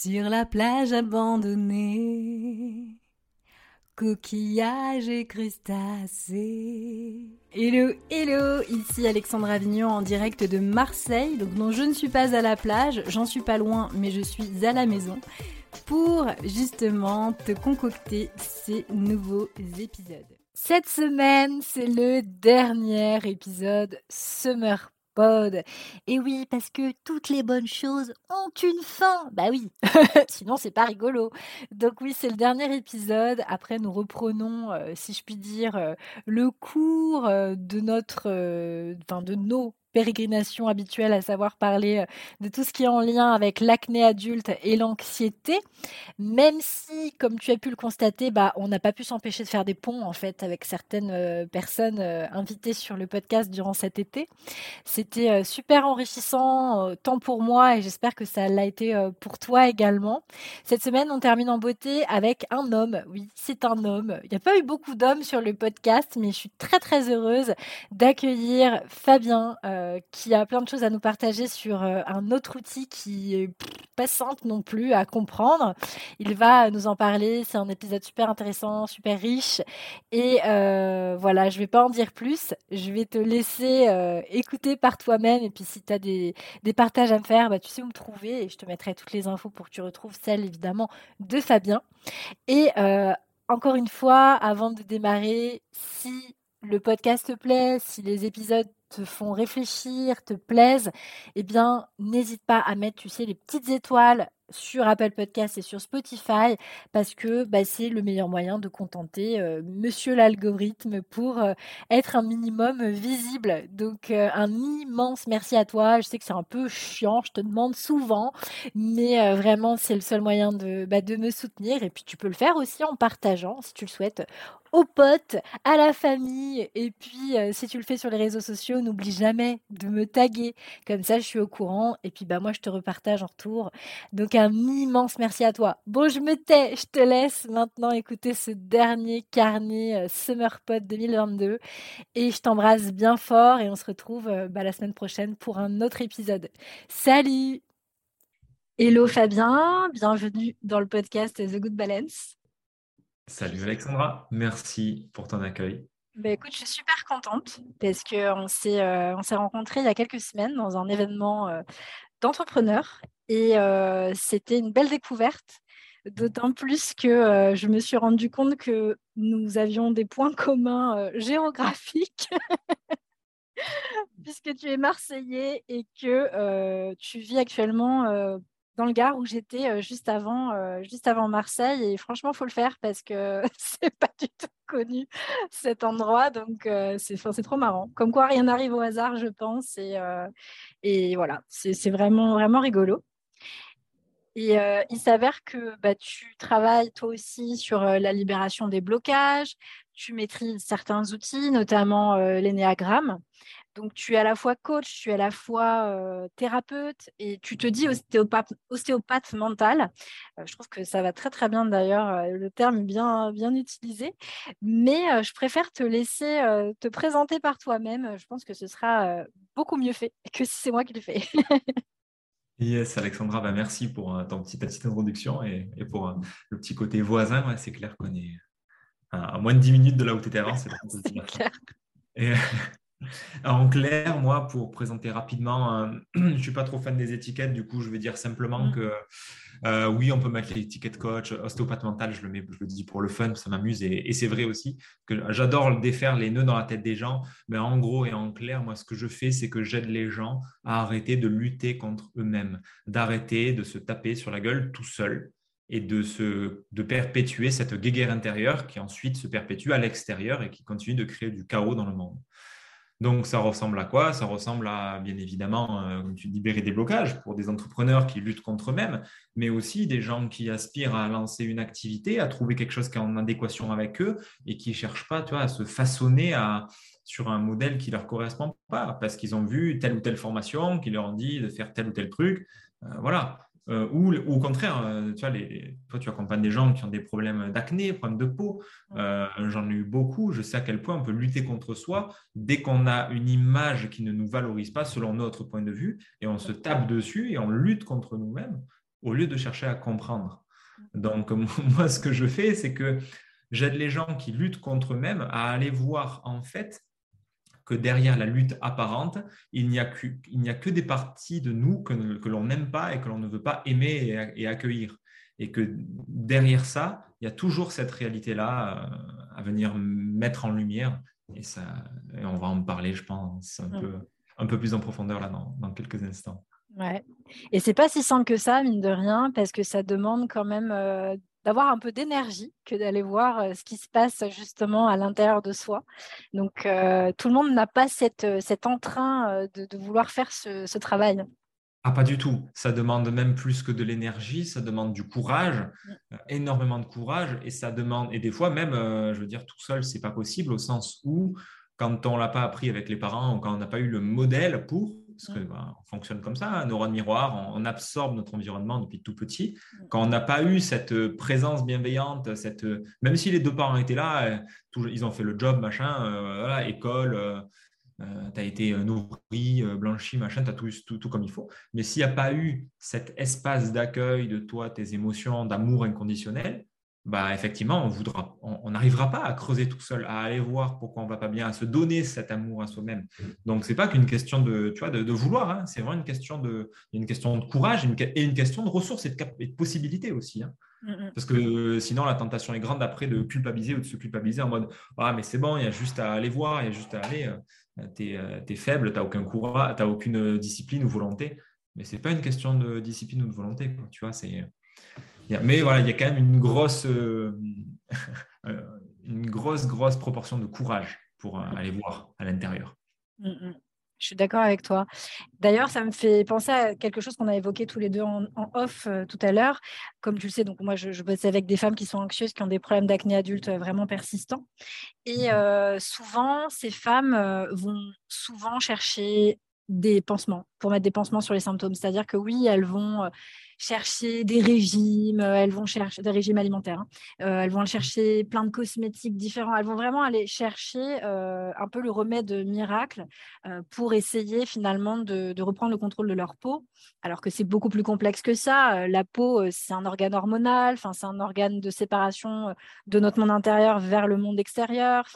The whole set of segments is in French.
Sur la plage abandonnée, coquillages et crustacés. Hello, hello, ici Alexandre Avignon en direct de Marseille. Donc non, je ne suis pas à la plage, j'en suis pas loin, mais je suis à la maison pour justement te concocter ces nouveaux épisodes. Cette semaine, c'est le dernier épisode Summer et oui, parce que toutes les bonnes choses ont une fin. Bah oui, sinon c'est pas rigolo. Donc oui, c'est le dernier épisode. Après, nous reprenons, euh, si je puis dire, euh, le cours euh, de notre, enfin de nos pérégrination habituelle, à savoir parler euh, de tout ce qui est en lien avec l'acné adulte et l'anxiété, même si, comme tu as pu le constater, bah, on n'a pas pu s'empêcher de faire des ponts en fait avec certaines euh, personnes euh, invitées sur le podcast durant cet été. C'était super enrichissant, tant pour moi et j'espère que ça l'a été pour toi également. Cette semaine, on termine en beauté avec un homme. Oui, c'est un homme. Il n'y a pas eu beaucoup d'hommes sur le podcast, mais je suis très très heureuse d'accueillir Fabien. Euh, qui a plein de choses à nous partager sur euh, un autre outil qui est pas simple non plus à comprendre. Il va nous en parler. C'est un épisode super intéressant, super riche. Et euh, voilà, je vais pas en dire plus. Je vais te laisser écouter par toi-même. Et puis si tu as des, des, partages à me faire, bah, tu sais où me trouver. Et je te mettrai toutes les infos pour que tu retrouves celle évidemment de Fabien. Et encore une fois, avant de démarrer, si le podcast te plaît, si les épisodes te font réfléchir, te plaisent, eh bien, n'hésite pas à mettre, tu sais, les petites étoiles sur Apple Podcast et sur Spotify parce que bah, c'est le meilleur moyen de contenter euh, monsieur l'algorithme pour euh, être un minimum visible. Donc euh, un immense merci à toi. Je sais que c'est un peu chiant, je te demande souvent, mais vraiment c'est le seul moyen de, bah, de me soutenir et puis tu peux le faire aussi en partageant si tu le souhaites aux potes, à la famille. Et puis, euh, si tu le fais sur les réseaux sociaux, n'oublie jamais de me taguer. Comme ça, je suis au courant. Et puis, bah, moi, je te repartage en retour. Donc, un immense merci à toi. Bon, je me tais, je te laisse maintenant écouter ce dernier carnet euh, Summer Pod 2022. Et je t'embrasse bien fort. Et on se retrouve euh, bah, la semaine prochaine pour un autre épisode. Salut! Hello Fabien, bienvenue dans le podcast The Good Balance. Salut Alexandra, merci pour ton accueil. Bah écoute, je suis super contente parce qu'on s'est euh, rencontrés il y a quelques semaines dans un événement euh, d'entrepreneurs et euh, c'était une belle découverte. D'autant plus que je me suis rendu compte que nous avions des points communs géographiques, puisque tu es marseillais et que tu vis actuellement dans le Gard où j'étais euh, juste avant, euh, juste avant Marseille. Et franchement, faut le faire parce que c'est pas du tout connu cet endroit. Donc euh, c'est, c'est trop marrant. Comme quoi, rien n'arrive au hasard, je pense. Et, voilà, c'est, vraiment, vraiment rigolo. Et il s'avère que bah, tu travailles toi aussi sur la libération des blocages, tu maîtrises certains outils, notamment l'énéagramme. Donc, tu es à la fois coach, tu es à la fois euh, thérapeute et tu te dis ostéopathe, ostéopathe mental. Euh, je trouve que ça va très, très bien d'ailleurs, le terme bien, bien utilisé. Mais je préfère te laisser te présenter par toi-même. Je pense que ce sera beaucoup mieux fait que si c'est moi qui le fais. Yes, Alexandra, bah, merci pour ton petit, ta petite introduction et, pour le petit côté voisin. c'est clair qu'on est à, moins de 10 minutes de là où tu étais avant. C'est clair. Et, en clair, moi, pour présenter rapidement, euh, je ne suis pas trop fan des étiquettes, du coup, je vais dire simplement mm. que euh, oui, on peut mettre l'étiquette coach, ostéopathe mental, je le, mets, je le dis pour le fun, ça m'amuse et, c'est vrai aussi que j'adore défaire les nœuds dans la tête des gens, mais en gros et en clair, moi, ce que je fais, c'est que j'aide les gens à arrêter de lutter contre eux-mêmes, d'arrêter de se taper sur la gueule tout seul et de, se, de perpétuer cette guéguerre intérieure qui ensuite se perpétue à l'extérieur et qui continue de créer du chaos dans le monde. Donc, ça ressemble à quoi? Ça ressemble à, bien évidemment, euh, libérer des blocages pour des entrepreneurs qui luttent contre eux-mêmes, mais aussi des gens qui aspirent à lancer une activité, à trouver quelque chose qui est en adéquation avec eux et qui ne cherchent pas à se façonner sur un modèle qui ne leur correspond pas parce qu'ils ont vu telle ou telle formation qui leur dit de faire tel ou tel truc. Euh, voilà. Euh, ou, au contraire, euh, tu vois, les, toi, tu accompagnes des gens qui ont des problèmes d'acné, problèmes de peau. Euh, j'en ai eu beaucoup. Je sais à quel point on peut lutter contre soi dès qu'on a une image qui ne nous valorise pas selon notre point de vue et on se tape dessus et on lutte contre nous-mêmes. au lieu de chercher à comprendre. Donc, moi, ce que je fais, c'est que j'aide les gens qui luttent contre eux-mêmes à aller voir en fait que derrière la lutte apparente, il n'y a que, a que des parties de nous que, l'on n'aime pas et que l'on ne veut pas aimer et, accueillir. Et que derrière ça, il y a toujours cette réalité-là euh, à venir mettre en lumière. Et, ça, on va en parler, je pense, un, peu, un peu plus en profondeur là dans, dans quelques instants. Ouais. Et c'est pas si simple que ça, mine de rien, parce que ça demande quand même euh, d'avoir un peu d'énergie que d'aller voir euh, ce qui se passe justement à l'intérieur de soi. Donc, euh, tout le monde n'a pas cette, cet entrain de, vouloir faire ce, travail. Ah, pas du tout. Ça demande même plus que de l'énergie, ça demande du courage, mmh. énormément de courage, et ça demande, et des fois même, je veux dire, tout seul, c'est pas possible au sens où, quand on l'a pas appris avec les parents ou quand on n'a pas eu le modèle pour, parce qu'on bah, fonctionne comme ça, un neurone miroir, on, absorbe notre environnement depuis tout petit. Quand on n'a pas eu cette euh, présence bienveillante, cette, euh, même si les deux parents étaient là, euh, ils ont fait le job, machin, école, tu as été nourri, blanchi, machin, tu as tout, tout, tout, comme il faut. Mais s'il n'y a pas eu cet espace d'accueil de toi, tes émotions, d'amour inconditionnel, bah, effectivement, on n'arrivera pas à creuser tout seul, à aller voir pourquoi on ne va pas bien, à se donner cet amour à soi-même. Donc, ce n'est pas qu'une question de, tu vois, de, vouloir, hein. c'est vraiment une question de, une question de courage et une question de ressources et de, possibilités aussi. Hein. Mm, mm. Parce que euh, sinon, la tentation est grande après de culpabiliser ou de se culpabiliser en mode Ah, mais c'est bon, il y a juste à aller voir, il y a juste à aller. Euh, tu es, euh, faible, tu n'as aucun courage, tu aucune discipline ou volonté. Mais ce n'est pas une question de discipline ou de volonté. Tu vois, c'est mais voilà, il y a quand même une grosse, euh, euh, une grosse, grosse proportion de courage pour euh, aller voir à l'intérieur. Mm, mm. Je suis d'accord avec toi. D'ailleurs, ça me fait penser à quelque chose qu'on a évoqué tous les deux en, off tout à l'heure. Comme tu le sais, donc moi, je, bosse avec des femmes qui sont anxieuses, qui ont des problèmes d'acné adulte vraiment persistants. Et mm. souvent, ces femmes vont souvent chercher des pansements pour mettre des pansements sur les symptômes. C'est-à-dire que oui, elles vont chercher des régimes, euh, elles vont chercher des régimes alimentaires, hein. euh, elles vont chercher plein de cosmétiques différents, elles vont vraiment aller chercher euh, un peu le remède miracle pour essayer finalement de, reprendre le contrôle de leur peau, alors que c'est beaucoup plus complexe que ça. La peau, c'est un organe hormonal, c'est un organe de séparation de notre monde intérieur vers le monde extérieur.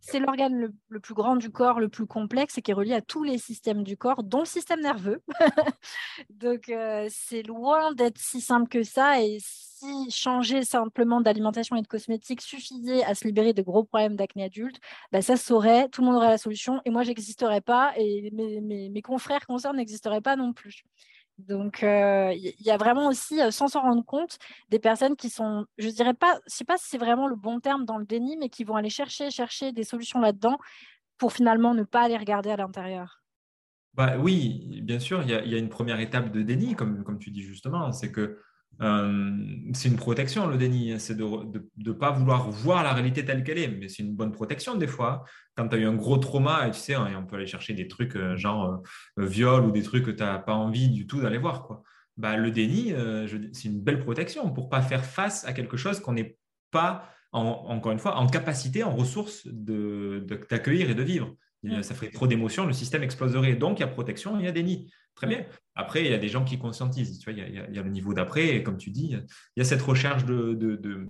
C'est l'organe le, le, plus grand du corps, le plus complexe et qui est relié à tous les systèmes du corps, dont le système nerveux. Donc c'est loin loin d'être si simple que ça. Et si changer simplement d'alimentation et de cosmétiques suffisait à se libérer de gros problèmes d'acné adulte, bah ça saurait, tout le monde aurait la solution et moi, j'existerais pas et mes, mes, confrères concernés n'existeraient pas non plus. Donc, euh, il y a vraiment aussi, euh, sans s'en rendre compte, des personnes qui sont, je dirais pas, je sais pas si c'est vraiment le bon terme dans le déni, mais qui vont aller chercher, chercher des solutions là-dedans pour finalement ne pas aller regarder à l'intérieur. Bah, oui, bien sûr, il y, a, une première étape de déni, comme, tu dis justement, c'est que euh, c'est une protection, le déni, c'est de ne pas vouloir voir la réalité telle qu'elle est, mais c'est une bonne protection des fois. Quand tu as eu un gros trauma, tu sais, on peut aller chercher des trucs euh, genre euh, viol ou des trucs que tu n'as pas envie du tout d'aller voir. Bah, le déni, c'est une belle protection pour pas faire face à quelque chose qu'on n'est pas, encore une fois, en capacité, en ressources d'accueillir de, et de vivre. Ça ferait trop d'émotions, le système exploserait. Donc, il y a protection, il y a déni. Très bien. Après, il y a des gens qui conscientisent. Tu vois, il, y a, le niveau d'après, et comme tu dis, il y a cette recherche de, de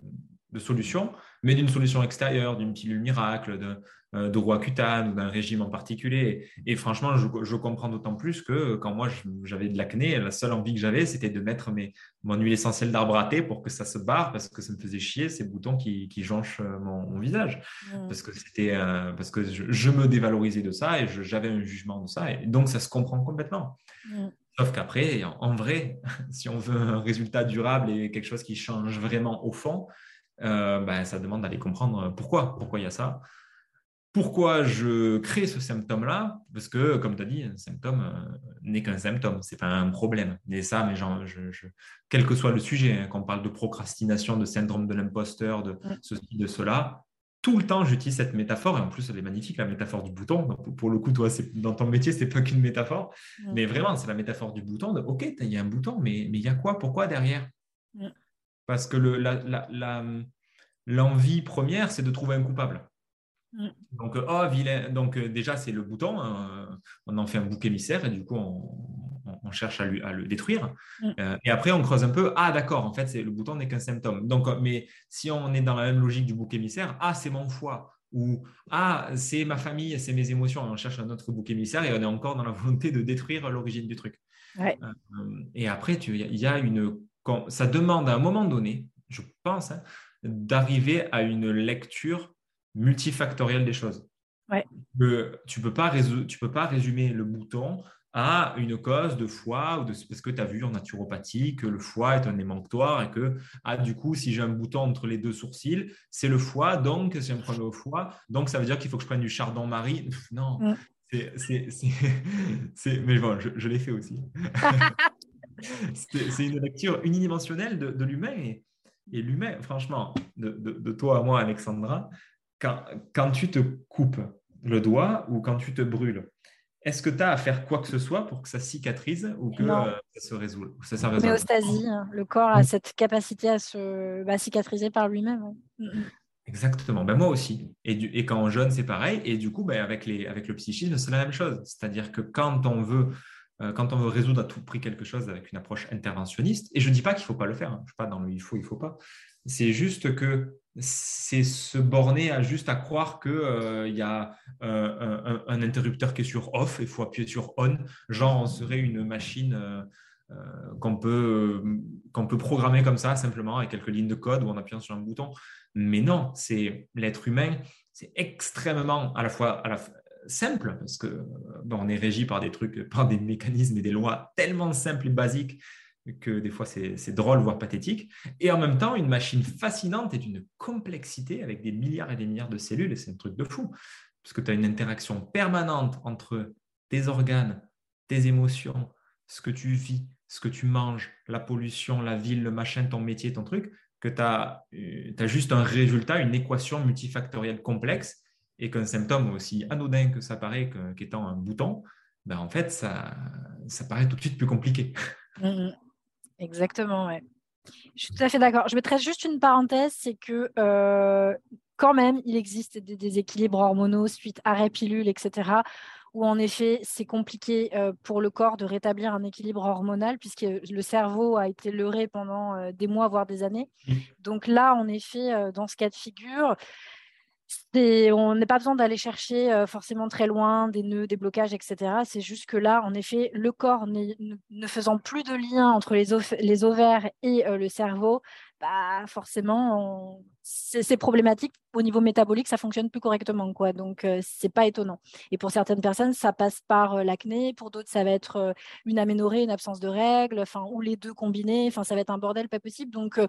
solutions, mais d'une solution extérieure, d'une pilule miracle, de, euh, de roi cutane ou d'un régime en particulier. Et, franchement, je, comprends d'autant plus que quand moi j'avais de l'acné, la seule envie que j'avais, c'était de mettre mes, mon huile essentielle d'arbre à thé pour que ça se barre parce que ça me faisait chier ces boutons qui, qui jonchent euh, mon, visage. Mmh. Parce que c'était euh, parce que je, me dévalorisais de ça et j'avais un jugement de ça. Et donc, ça se comprend complètement. Mmh. Sauf qu'après, en vrai, si on veut un résultat durable et quelque chose qui change vraiment au fond, ben, ça demande d'aller comprendre pourquoi, pourquoi il y a ça. Pourquoi je crée ce symptôme-là? Parce que, comme tu as dit, un symptôme euh, n'est qu'un symptôme, ce n'est pas un problème. Et ça, mais genre, quel que soit le sujet, hein, quand on parle de procrastination, de syndrome de l'imposteur, de ceci, de cela, tout le temps, j'utilise cette métaphore, et en plus, elle est magnifique, la métaphore du bouton. pour le coup, toi, dans ton métier, ce n'est pas qu'une métaphore, mais vraiment, c'est la métaphore du bouton. De, OK, il y a un bouton, mais il y a quoi? Pourquoi derrière? Parce que l'envie première, c'est de trouver un coupable. Mm. Donc, oh, vilain. Donc, euh, déjà, c'est le bouton. Hein. on en fait un bouc émissaire et du coup, on, on cherche à, le détruire. Mm. Euh, et après, on creuse un peu. Ah, d'accord, en fait, le bouton n'est qu'un symptôme. Donc, mais si on est dans la même logique du bouc émissaire, ah, c'est mon foie. Ou ah, c'est ma famille, c'est mes émotions. on cherche un autre bouc émissaire et on est encore dans la volonté de détruire l'origine du truc. et après, il y a une. Ça demande à un moment donné, je pense, hein, d'arriver à une lecture multifactorielle des choses. Ouais. tu ne peux, pas tu peux pas résumer le bouton à une cause de foie ou de, parce que tu as vu en naturopathie que le foie est un émanctoire et que ah, du coup, si j'ai un bouton entre les deux sourcils, c'est le foie, donc c'est un problème au foie, donc ça veut dire qu'il faut que je prenne du chardon-marie. Non, mm. c'est, mais bon, je, l'ai fait aussi. c'est une lecture unidimensionnelle de, de l'humain et, et l'humain, franchement, de, de, toi à moi, Alexandra, quand, quand tu te coupes le doigt ou quand tu te brûles, est-ce que tu as à faire quoi que ce soit pour que ça cicatrise ou que euh, ça se résout ça, ça hein. le corps a cette capacité à se bah, cicatriser par lui-même. Mm, mm. Exactement, ben, moi aussi. Et, du, et quand on jeûne, c'est pareil. Et du coup, ben, avec, les, avec le psychisme, c'est la même chose. C'est-à-dire que quand on veut quand on veut résoudre à tout prix quelque chose avec une approche interventionniste, et je ne dis pas qu'il ne faut pas le faire, hein. je ne suis pas dans le il faut, il ne faut pas, c'est juste que c'est se borner à juste à croire qu'il euh, y a euh, un, interrupteur qui est sur off et il faut appuyer sur on, genre on serait une machine qu'on peut, peut programmer comme ça simplement avec quelques lignes de code ou en appuyant sur un bouton. Mais non, c'est l'être humain, c'est extrêmement à la fois, à la, simple, parce que on est régi par des trucs, par des mécanismes et des lois tellement simples et basiques que des fois c'est drôle, voire pathétique, et en même temps une machine fascinante et d'une complexité avec des milliards et des milliards de cellules, et c'est un truc de fou, parce que tu as une interaction permanente entre tes organes, tes émotions, ce que tu vis, ce que tu manges, la pollution, la ville, le machin, ton métier, ton truc, que tu as, euh, as juste un résultat, une équation multifactorielle complexe et qu'un symptôme aussi anodin que ça paraît qu'étant un bouton, ben en fait, ça, ça paraît tout de suite plus compliqué. Mm, mm. Exactement, ouais. Je suis tout à fait d'accord. Je mettrais juste une parenthèse, c'est que euh, quand même, il existe des déséquilibres hormonaux suite à pilule, etc., où en effet, c'est compliqué euh, pour le corps de rétablir un équilibre hormonal, puisque le cerveau a été leurré pendant euh, des mois, voire des années. Mm. Donc là, en effet, dans ce cas de figure, on n'a pas besoin d'aller chercher euh, forcément très loin des nœuds, des blocages, etc. C'est juste que là, en effet, le corps ne, faisant plus de lien entre les, ovaires et euh, le cerveau, bah, forcément, c'est problématique au niveau métabolique, ça fonctionne plus correctement, quoi. Donc, euh, c'est pas étonnant. Et pour certaines personnes, ça passe par l'acné. Pour d'autres, ça va être une aménorrhée, une absence de règles, ou les deux combinés. Ça va être un bordel pas possible. Donc,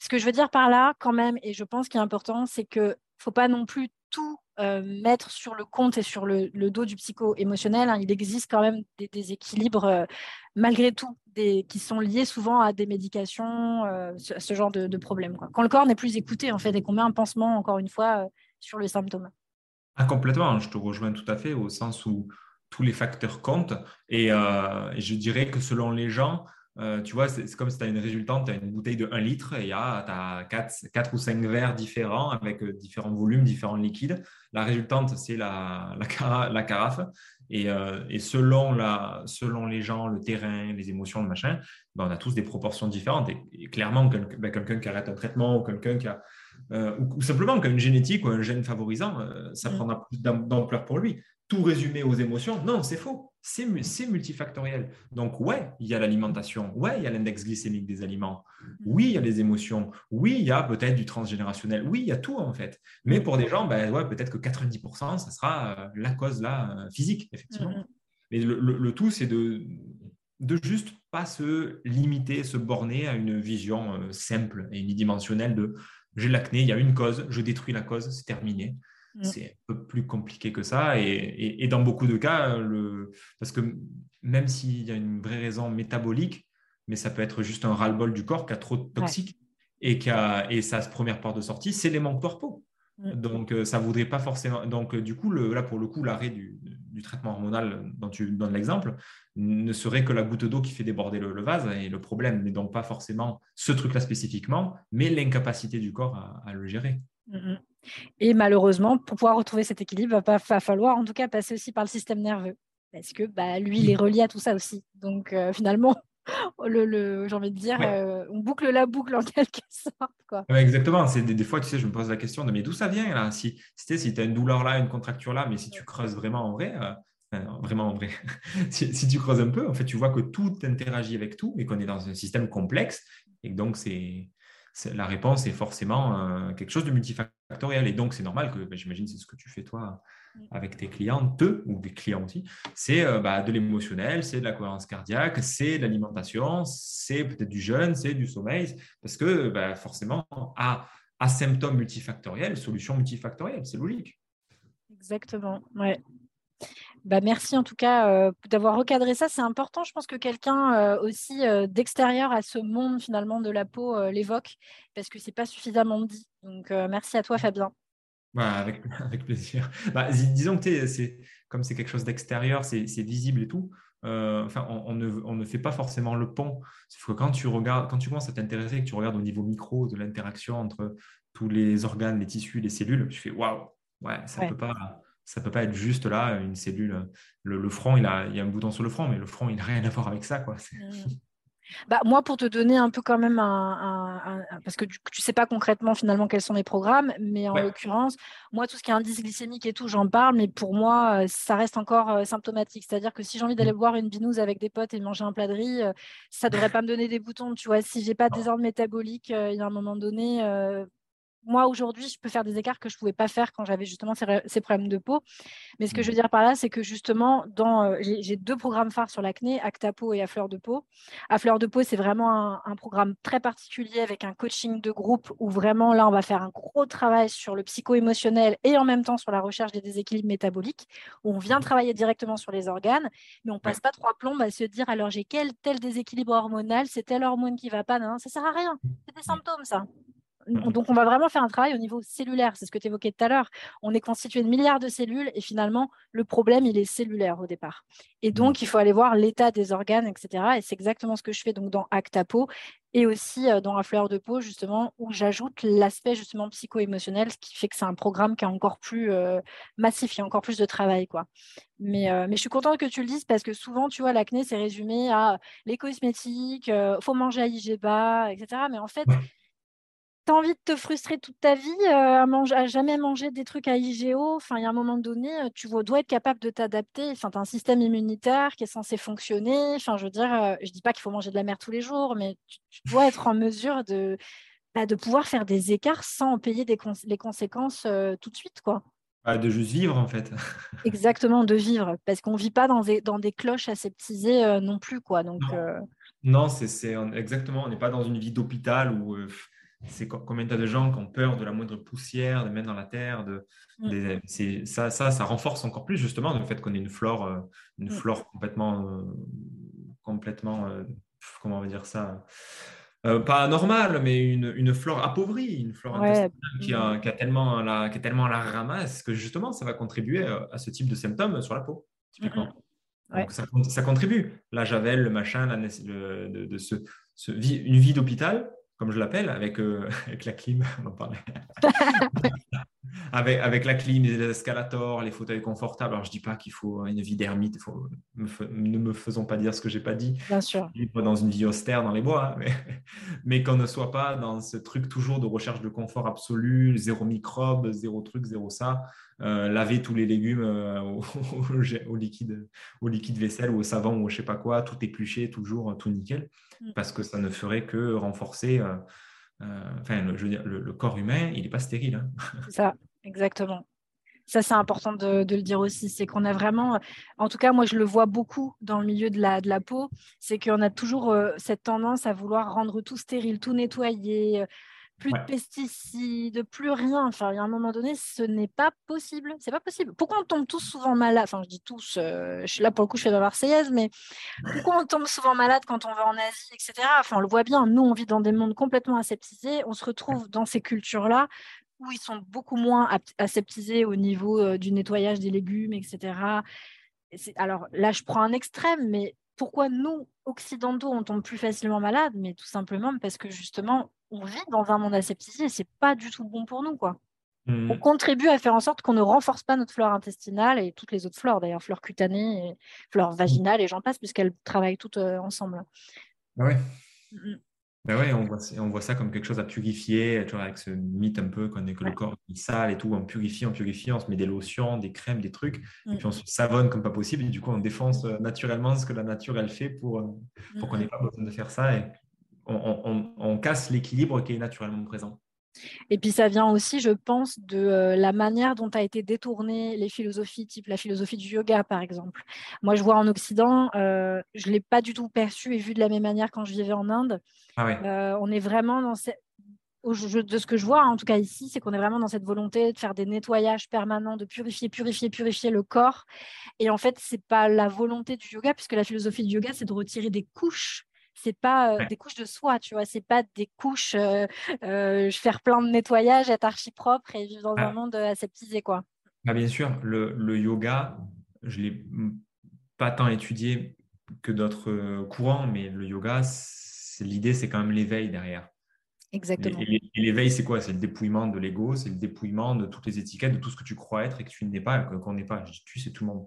ce que je veux dire par là, quand même, et je pense qu'il est important, c'est que faut pas non plus tout euh, mettre sur le compte et sur le, dos du psycho-émotionnel. Hein. Il existe quand même des déséquilibres, euh, malgré tout, qui sont liés souvent à des médications, euh, ce, genre de, problèmes. Quand le corps n'est plus écouté, en fait, et qu'on met un pansement, encore une fois, sur le symptôme. Ah, complètement, je te rejoins tout à fait, au sens où tous les facteurs comptent. et je dirais que selon les gens, euh, tu vois, c'est comme si tu as une résultante, tu as une bouteille de 1 litre et tu as 4, ou 5 verres différents avec euh, différents volumes, différents liquides. La résultante, c'est la, la, carafe. Et, euh, et selon, la, selon, les gens, le terrain, les émotions, le machin, ben, on a tous des proportions différentes. Et, clairement, ben, quelqu'un qui arrête un traitement ou quelqu'un qui a. ou, simplement qui a une génétique ou un gène favorisant, ça mm. prendra plus d'ampleur pour lui. Tout résumé aux émotions, non, c'est faux c'est multifactoriel. Donc, ouais, il y a l'alimentation, ouais, il y a l'index glycémique des aliments, mm. oui, il y a les émotions, oui, il y a peut-être du transgénérationnel, oui, il y a tout en fait. Mais pour des gens, ben, ouais, peut-être que 90%, ça sera euh, la cause là, euh, physique, effectivement. Mm, mm. Mais le, tout, c'est de, de juste pas se limiter, se borner à une vision euh, simple et unidimensionnelle de j'ai l'acné, il y a une cause, je détruis la cause, c'est terminé. Mm. C'est un peu plus compliqué que ça. Et, dans beaucoup de cas, le... parce que même s'il y a une vraie raison métabolique, mais ça peut être juste un ras-le-bol du corps qui a trop de toxiques et, qui a... et sa première porte de sortie, c'est les manques corpo. Mm. Donc, euh, ça voudrait pas forcément. Donc, euh, du coup, le... là, pour le coup, l'arrêt du... traitement hormonal dont tu donnes l'exemple ne serait que la goutte d'eau qui fait déborder le, vase. Et le problème n'est donc pas forcément ce truc-là spécifiquement, mais l'incapacité du corps à, le gérer. Mm, et malheureusement, pour pouvoir retrouver cet équilibre, il va, falloir en tout cas passer aussi par le système nerveux. parce que bah, lui, il est relié à tout ça aussi. Donc euh, finalement, le, j'ai envie de dire, euh, on boucle la boucle en quelque sorte. Quoi. exactement. C'est des, fois, tu sais, je me pose la question de mais d'où ça vient là? Si, si, si tu as une douleur là, une contracture là, mais si tu creuses vraiment en vrai, euh, vraiment en vrai, si, tu creuses un peu, en fait, tu vois que tout interagit avec tout et qu'on est dans un système complexe et donc c'est la réponse est forcément quelque chose de multifactoriel. Et donc, c'est normal que, bah, j'imagine, c'est ce que tu fais toi avec tes clientes ou des clients aussi, c'est euh, bah, de l'émotionnel, c'est de la cohérence cardiaque, c'est de l'alimentation, c'est peut-être du jeûne, c'est du sommeil, parce que bah, forcément, à, à symptômes multifactoriels, solution multifactorielle, c'est logique. Exactement, ouais. Bah, merci en tout cas euh, d'avoir recadré ça. C'est important. Je pense que quelqu'un euh, aussi d'extérieur à ce monde finalement de la peau l'évoque parce que c'est pas suffisamment dit. Donc merci à toi Fabien. Bah, avec, avec, plaisir. Bah, disons que c'est, comme c'est quelque chose d'extérieur, c'est, visible et tout. Enfin, on, ne, on, ne, fait pas forcément le pont. que quand tu regardes, quand tu commences à t'intéresser, que tu regardes au niveau micro de l'interaction entre tous les organes, les tissus, les cellules, tu fais waouh, ouais, ça ne peut pas, ça peut pas être juste là une cellule. Le, front, il a, il y a un bouton sur le front, mais le front, il n'a rien à voir avec ça, quoi. Mmh. Bah, moi, pour te donner un peu quand même un, parce que tu, ne sais pas concrètement finalement quels sont mes programmes, mais en l'occurrence, moi, tout ce qui est indice glycémique et tout, j'en parle, mais pour moi, euh, ça reste encore euh, symptomatique. C'est-à-dire que si j'ai envie d'aller mmh. boire une binouse avec des potes et manger un plat de riz, euh, ça devrait pas me donner des boutons. Tu vois, si j'ai pas de désordre métabolique, il y a un moment donné, moi, aujourd'hui, je peux faire des écarts que je ne pouvais pas faire quand j'avais justement ces, problèmes de peau. Mais ce que je veux mmh. dire par là, c'est que justement, dans, euh, j'ai deux programmes phares sur l'acné, Acta Peau et À Fleur de Peau. À Fleur de Peau, c'est vraiment un, programme très particulier avec un coaching de groupe où vraiment, là, on va faire un gros travail sur le psycho-émotionnel et en même temps sur la recherche des déséquilibres métaboliques, où on vient mmh. travailler directement sur les organes, mais on passe pas trois plombes à se dire, alors j'ai quel tel déséquilibre hormonal, c'est telle hormone qui va pas, non, ça sert à rien. C'est des mmh. symptômes, ça. Mmh. Donc, on va vraiment faire un travail au niveau cellulaire. C'est ce que tu évoquais tout à l'heure. On est constitué de milliards de cellules et finalement, le problème, il est cellulaire au départ. Et mmh. donc, il faut aller voir l'état des organes, etc. Et c'est exactement ce que je fais donc dans Actapo et aussi euh, dans la fleur de peau, justement, où j'ajoute l'aspect justement psycho-émotionnel, ce qui fait que c'est un programme qui est encore plus euh, massif, il y a encore plus de travail. quoi. Mais, euh, mais je suis contente que tu le dises parce que souvent, tu vois, l'acné, c'est résumé à les cosmétiques, il faut manger à IG bas, etc. Mais en fait, tu as envie de te frustrer toute ta vie euh, à, manger, à jamais manger des trucs à IGO. Enfin, il y a un moment donné, euh, tu dois être capable de t'adapter. Enfin, tu as un système immunitaire qui est censé fonctionner. Enfin, je veux dire, euh, je dis pas qu'il faut manger de la mer tous les jours, mais tu, dois être en mesure de, bah, de pouvoir faire des écarts sans en payer des les conséquences tout de suite, quoi. Ah, de juste vivre, en fait. Exactement, de vivre. Parce qu'on ne vit pas dans des, dans des cloches aseptisées non plus, quoi. Donc, non, c'est exactement. On n'est pas dans une vie d'hôpital où c'est combien de gens qui ont peur de la moindre poussière, de mettre dans la terre. De, mm. ça, ça, ça renforce encore plus justement le fait qu'on ait une flore, euh, une mm. flore complètement, euh, complètement, euh, comment on va dire ça, pas normale, mais une, une, flore appauvrie, une flore qui, a, qui, a tellement la, qui est tellement la ramasse que justement ça va contribuer à ce type de symptômes sur la peau, typiquement. Donc, ça, ça, contribue. La javel, le machin, la, de, de, ce, ce, une vie d'hôpital comme je l'appelle, avec, euh, avec la clim, on en parlait. avec, avec la clim, les escalators, les fauteuils confortables. Alors, je ne dis pas qu'il faut une vie d'ermite, faut, ne me faisons pas dire ce que je n'ai pas dit. Bien sûr. Vivre dans une vie austère dans les bois, hein, mais, mais qu'on ne soit pas dans ce truc toujours de recherche de confort absolu, zéro microbe, zéro truc, zéro ça. Euh, laver tous les légumes euh, au, liquide, au liquide vaisselle ou au savon ou je sais pas quoi, tout épluché, toujours tout nickel, mm. parce que ça ne ferait que renforcer. Euh, enfin, le, je veux dire, le, corps humain, il n'est pas stérile. Hein. ça, exactement. Ça, c'est important de, le dire aussi. C'est qu'on a vraiment, en tout cas, moi, je le vois beaucoup dans le milieu de la, de la peau, c'est qu'on a toujours cette tendance à vouloir rendre tout stérile, tout nettoyer, plus de pesticides, plus rien. Enfin, il y a un moment donné, ce n'est pas possible. C'est pas possible. Pourquoi on tombe tous souvent malade Enfin, je dis tous, euh, je suis là pour le coup, je fais la Marseillaise, mais pourquoi on tombe souvent malade quand on va en Asie, etc. Enfin, on le voit bien. Nous, on vit dans des mondes complètement aseptisés. On se retrouve dans ces cultures-là où ils sont beaucoup moins aseptisés au niveau euh, du nettoyage des légumes, etc. Alors là, je prends un extrême, mais pourquoi nous, occidentaux, on tombe plus facilement malade Mais tout simplement parce que justement, on vit dans un monde aseptisé et c'est pas du tout bon pour nous, quoi. mmh. on contribue à faire en sorte qu'on ne renforce pas notre flore intestinale et toutes les autres flores, d'ailleurs, flore cutanée, et flore vaginale et j'en passe, puisqu'elles travaillent toutes euh, ensemble. Ah oui. Ben ouais, on voit, on voit ça comme quelque chose à purifier, tu vois, avec ce mythe un peu qu'on est que le corps est sale et tout, on purifie, on purifie, on se met des lotions, des crèmes, des trucs, et mm. puis on se savonne comme pas possible, et du coup on défonce euh, naturellement ce que la nature elle fait pour, euh, pour qu'on n'ait pas besoin de faire ça, et on, on casse l'équilibre qui est naturellement présent. Et puis ça vient aussi, je pense, de euh, la manière dont a été détournées les philosophies, type la philosophie du yoga, par exemple. Moi, je vois en Occident, euh, je ne l'ai pas du tout perçu et vu de la même manière quand je vivais en Inde. Ah euh, on est vraiment dans cette... De ce que je vois, en tout cas ici, c'est qu'on est vraiment dans cette volonté de faire des nettoyages permanents, de purifier, purifier, purifier le corps. Et en fait, ce n'est pas la volonté du yoga, puisque la philosophie du yoga, c'est de retirer des couches c'est pas des couches de soie, tu vois, c'est pas des couches, je faire plein de nettoyage, être archi propre et vivre dans un ah. monde aseptisé, quoi. Ah, bien sûr, le, yoga, je l'ai pas tant étudié que d'autres courants, mais le yoga, l'idée, c'est quand même l'éveil derrière. Exactement. Et, l'éveil, c'est quoi? C'est le dépouillement de l'ego, c'est le dépouillement de toutes les étiquettes, de tout ce que tu crois être et que tu n'es pas, qu'on n'est pas. Tu, c'est tout le monde.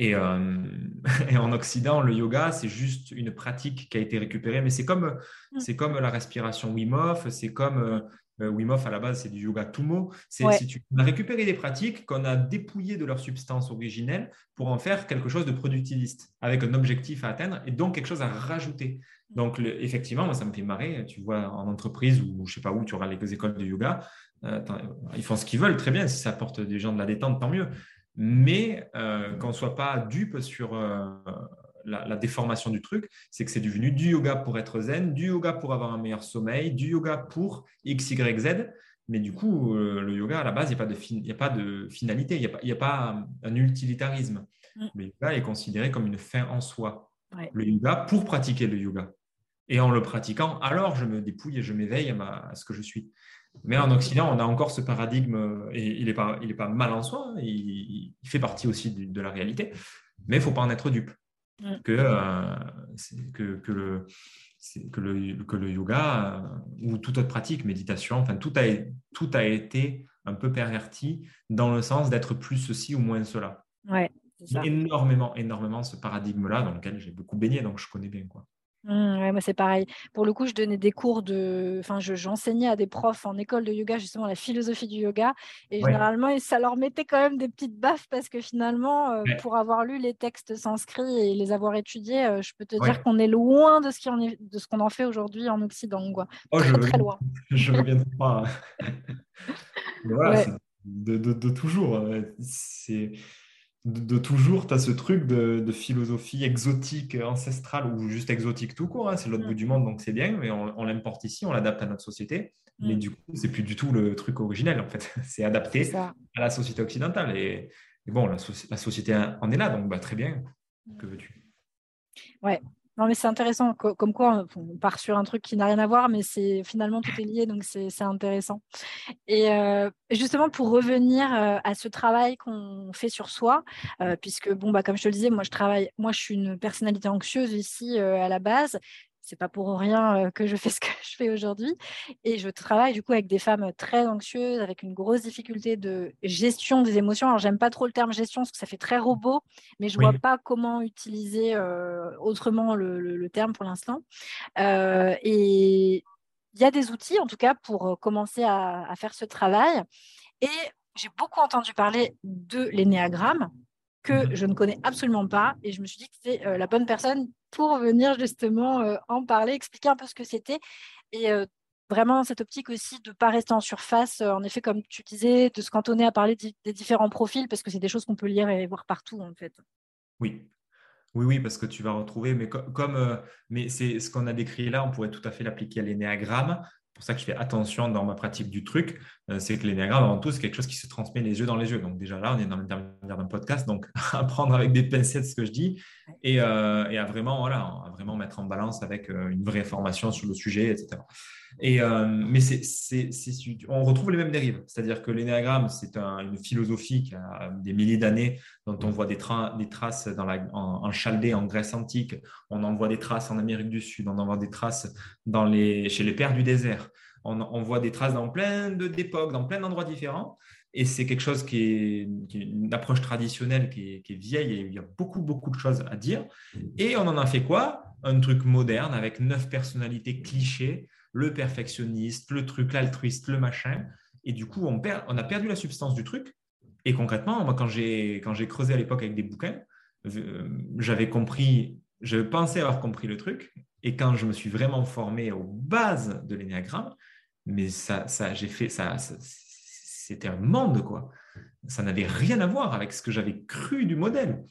Euh, et, en Occident, le yoga, c'est juste une pratique qui a été récupérée, mais c'est comme, mm. c'est comme la respiration Wim Hof, c'est comme euh, euh, Wim Hof à la base, c'est du yoga Tumo. C'est, tu, on a récupéré des pratiques qu'on a dépouillées de leur substance originelle pour en faire quelque chose de productiviste, avec un objectif à atteindre et donc quelque chose à rajouter. Donc, effectivement, moi, ça me fait marrer. Tu vois, en entreprise ou je sais pas où, tu auras les écoles de yoga, ils font ce qu'ils veulent, très bien. Si ça apporte des gens de la détente, tant mieux mais euh, qu'on ne soit pas dupe sur euh, la, déformation du truc, c'est que c'est devenu du yoga pour être zen, du yoga pour avoir un meilleur sommeil, du yoga pour X, Y, Z. Mais du coup, euh, le yoga, à la base, il n'y a, pas de finalité, il n'y a, pas un utilitarisme. Mm. Le yoga est considéré comme une fin en soi. Le yoga pour pratiquer le yoga. Et en le pratiquant, alors je me dépouille et je m'éveille à, ce que je suis. Mais en Occident, on a encore ce paradigme, et il n'est pas, il est pas mal en soi, hein, il, fait partie aussi de, la réalité, mais il ne faut pas en être dupe. Que, euh, que, que, le, que, le, que le yoga euh, ou toute autre pratique, méditation, enfin, tout a, tout a été un peu perverti dans le sens d'être plus ceci ou moins cela. Ouais, énormément, énormément ce paradigme-là dans lequel j'ai beaucoup baigné, donc je connais bien. quoi. Mmh, moi, c'est pareil. Pour le coup, je donnais des cours de. Enfin, j'enseignais à des profs en école de yoga, justement, la philosophie du yoga. Et généralement, ça leur mettait quand même des petites baffes parce que finalement, euh, pour avoir lu les textes sanscrits et les avoir étudiés, euh, je peux te dire qu'on est loin de ce qu'on de ce qu'on en fait aujourd'hui en Occident. Quoi. Oh, très, je très loin. je reviens pas. voilà, de, de, de, toujours. Hein. C'est de, toujours, tu as ce truc de, philosophie exotique, ancestrale ou juste exotique tout court. Hein, c'est l'autre mm. bout du monde, donc c'est bien, mais on, l'importe ici, on l'adapte à notre société. Mais mm. du coup, c'est plus du tout le truc originel, en fait. c'est adapté à la société occidentale. Et, bon, la, société en est là, donc bah, très bien. Que veux-tu? Ouais, non, mais c'est intéressant. Comme quoi, on part sur un truc qui n'a rien à voir, mais c'est finalement tout est lié, donc c'est intéressant. Et euh, justement, pour revenir euh, à ce travail qu'on fait sur soi, euh, puisque bon, bah, comme je te le disais, moi je travaille, moi je suis une personnalité anxieuse ici à la base c'est pas pour rien que je fais ce que je fais aujourd'hui. Et je travaille du coup avec des femmes très anxieuses, avec une grosse difficulté de gestion des émotions. Alors j'aime pas trop le terme gestion parce que ça fait très robot, mais je vois pas comment utiliser autrement le, terme pour l'instant. et il y a des outils en tout cas pour commencer à, à faire ce travail. Et j'ai beaucoup entendu parler de l'énéagramme que mhm. je ne connais absolument pas. Et je me suis dit que c'était euh, la bonne personne pour venir justement euh, en parler, expliquer un peu ce que c'était. Et euh, vraiment cette optique aussi de ne pas rester en surface, en effet, comme tu disais, de se cantonner à parler des différents profils, parce que c'est des choses qu'on peut lire et voir partout, en fait. Oui. Oui, oui, parce que tu vas retrouver, mais comme, mais c'est ce qu'on a décrit là, on pourrait tout à fait l'appliquer à l'énéagramme pour ça que je fais attention dans ma pratique du truc, euh, c'est que l'énéagramme, avant tout, c'est quelque chose qui se transmet les yeux dans les yeux. Donc déjà là, on est dans l'intermédiaire d'un podcast, donc à prendre avec des pincettes ce que je dis et, euh, et à, vraiment, voilà, à vraiment mettre en balance avec euh, une vraie formation sur le sujet, etc. Et, euh, mais c'est, on retrouve les mêmes dérives. C'est-à-dire que l'énéagramme, c'est une philosophie qui a des milliers d'années, dont on voit des, des traces dans la, en, Chaldée, en Grèce antique. On en voit des traces en Amérique du Sud. On en voit des traces dans les, chez les pères du désert. on, voit des traces dans plein d'époques, dans plein d'endroits différents. Et c'est quelque chose qui est, une approche traditionnelle qui est, vieille et il y a beaucoup, beaucoup de choses à dire. Et on en a fait quoi? Un truc moderne avec neuf personnalités clichés, le perfectionniste, le truc, l'altruiste, le machin. Et du coup, on, perd, on a perdu la substance du truc. Et concrètement, moi, quand j'ai creusé à l'époque avec des bouquins, euh, j'avais compris, je pensais avoir compris le truc. Et quand je me suis vraiment formé aux bases de l'énéagramme, mais ça, ça j'ai fait ça c'était un monde, quoi. Ça n'avait rien à voir avec ce que j'avais cru du modèle.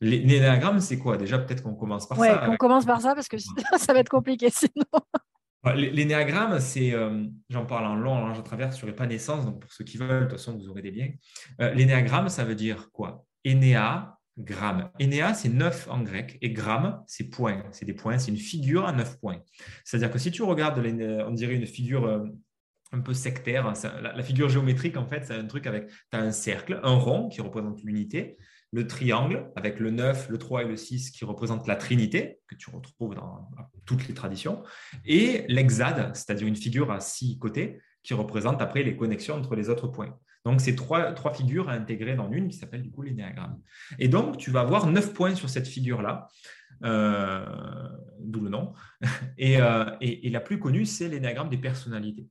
L'énéagramme, c'est quoi? Déjà, peut-être qu'on commence par ouais, ça. on commence par ça parce que ça va être compliqué sinon. L'énéagramme, c'est, euh, j'en parle en long, en large travers sur naissance. donc pour ceux qui veulent, de toute façon, vous aurez des liens. Euh, l'énéagramme, ça veut dire quoi? Énéa, gramme. Énéa, c'est neuf en grec, et gramme, c'est point. C'est des points, c'est une figure à neuf points. C'est-à-dire que si tu regardes, on dirait une figure euh, un peu sectaire. La, figure géométrique, en fait, c'est un truc avec, tu as un cercle, un rond qui représente l'unité, le triangle avec le 9, le 3 et le 6 qui représentent la trinité, que tu retrouves dans toutes les traditions, et l'hexade, c'est-à-dire une figure à six côtés qui représente après les connexions entre les autres points. Donc, c'est trois, trois figures à intégrer dans une qui s'appelle du coup l'énéagramme. Et donc, tu vas avoir neuf points sur cette figure-là, euh, d'où le nom. Et, euh, et, et la plus connue, c'est l'énéagramme des personnalités.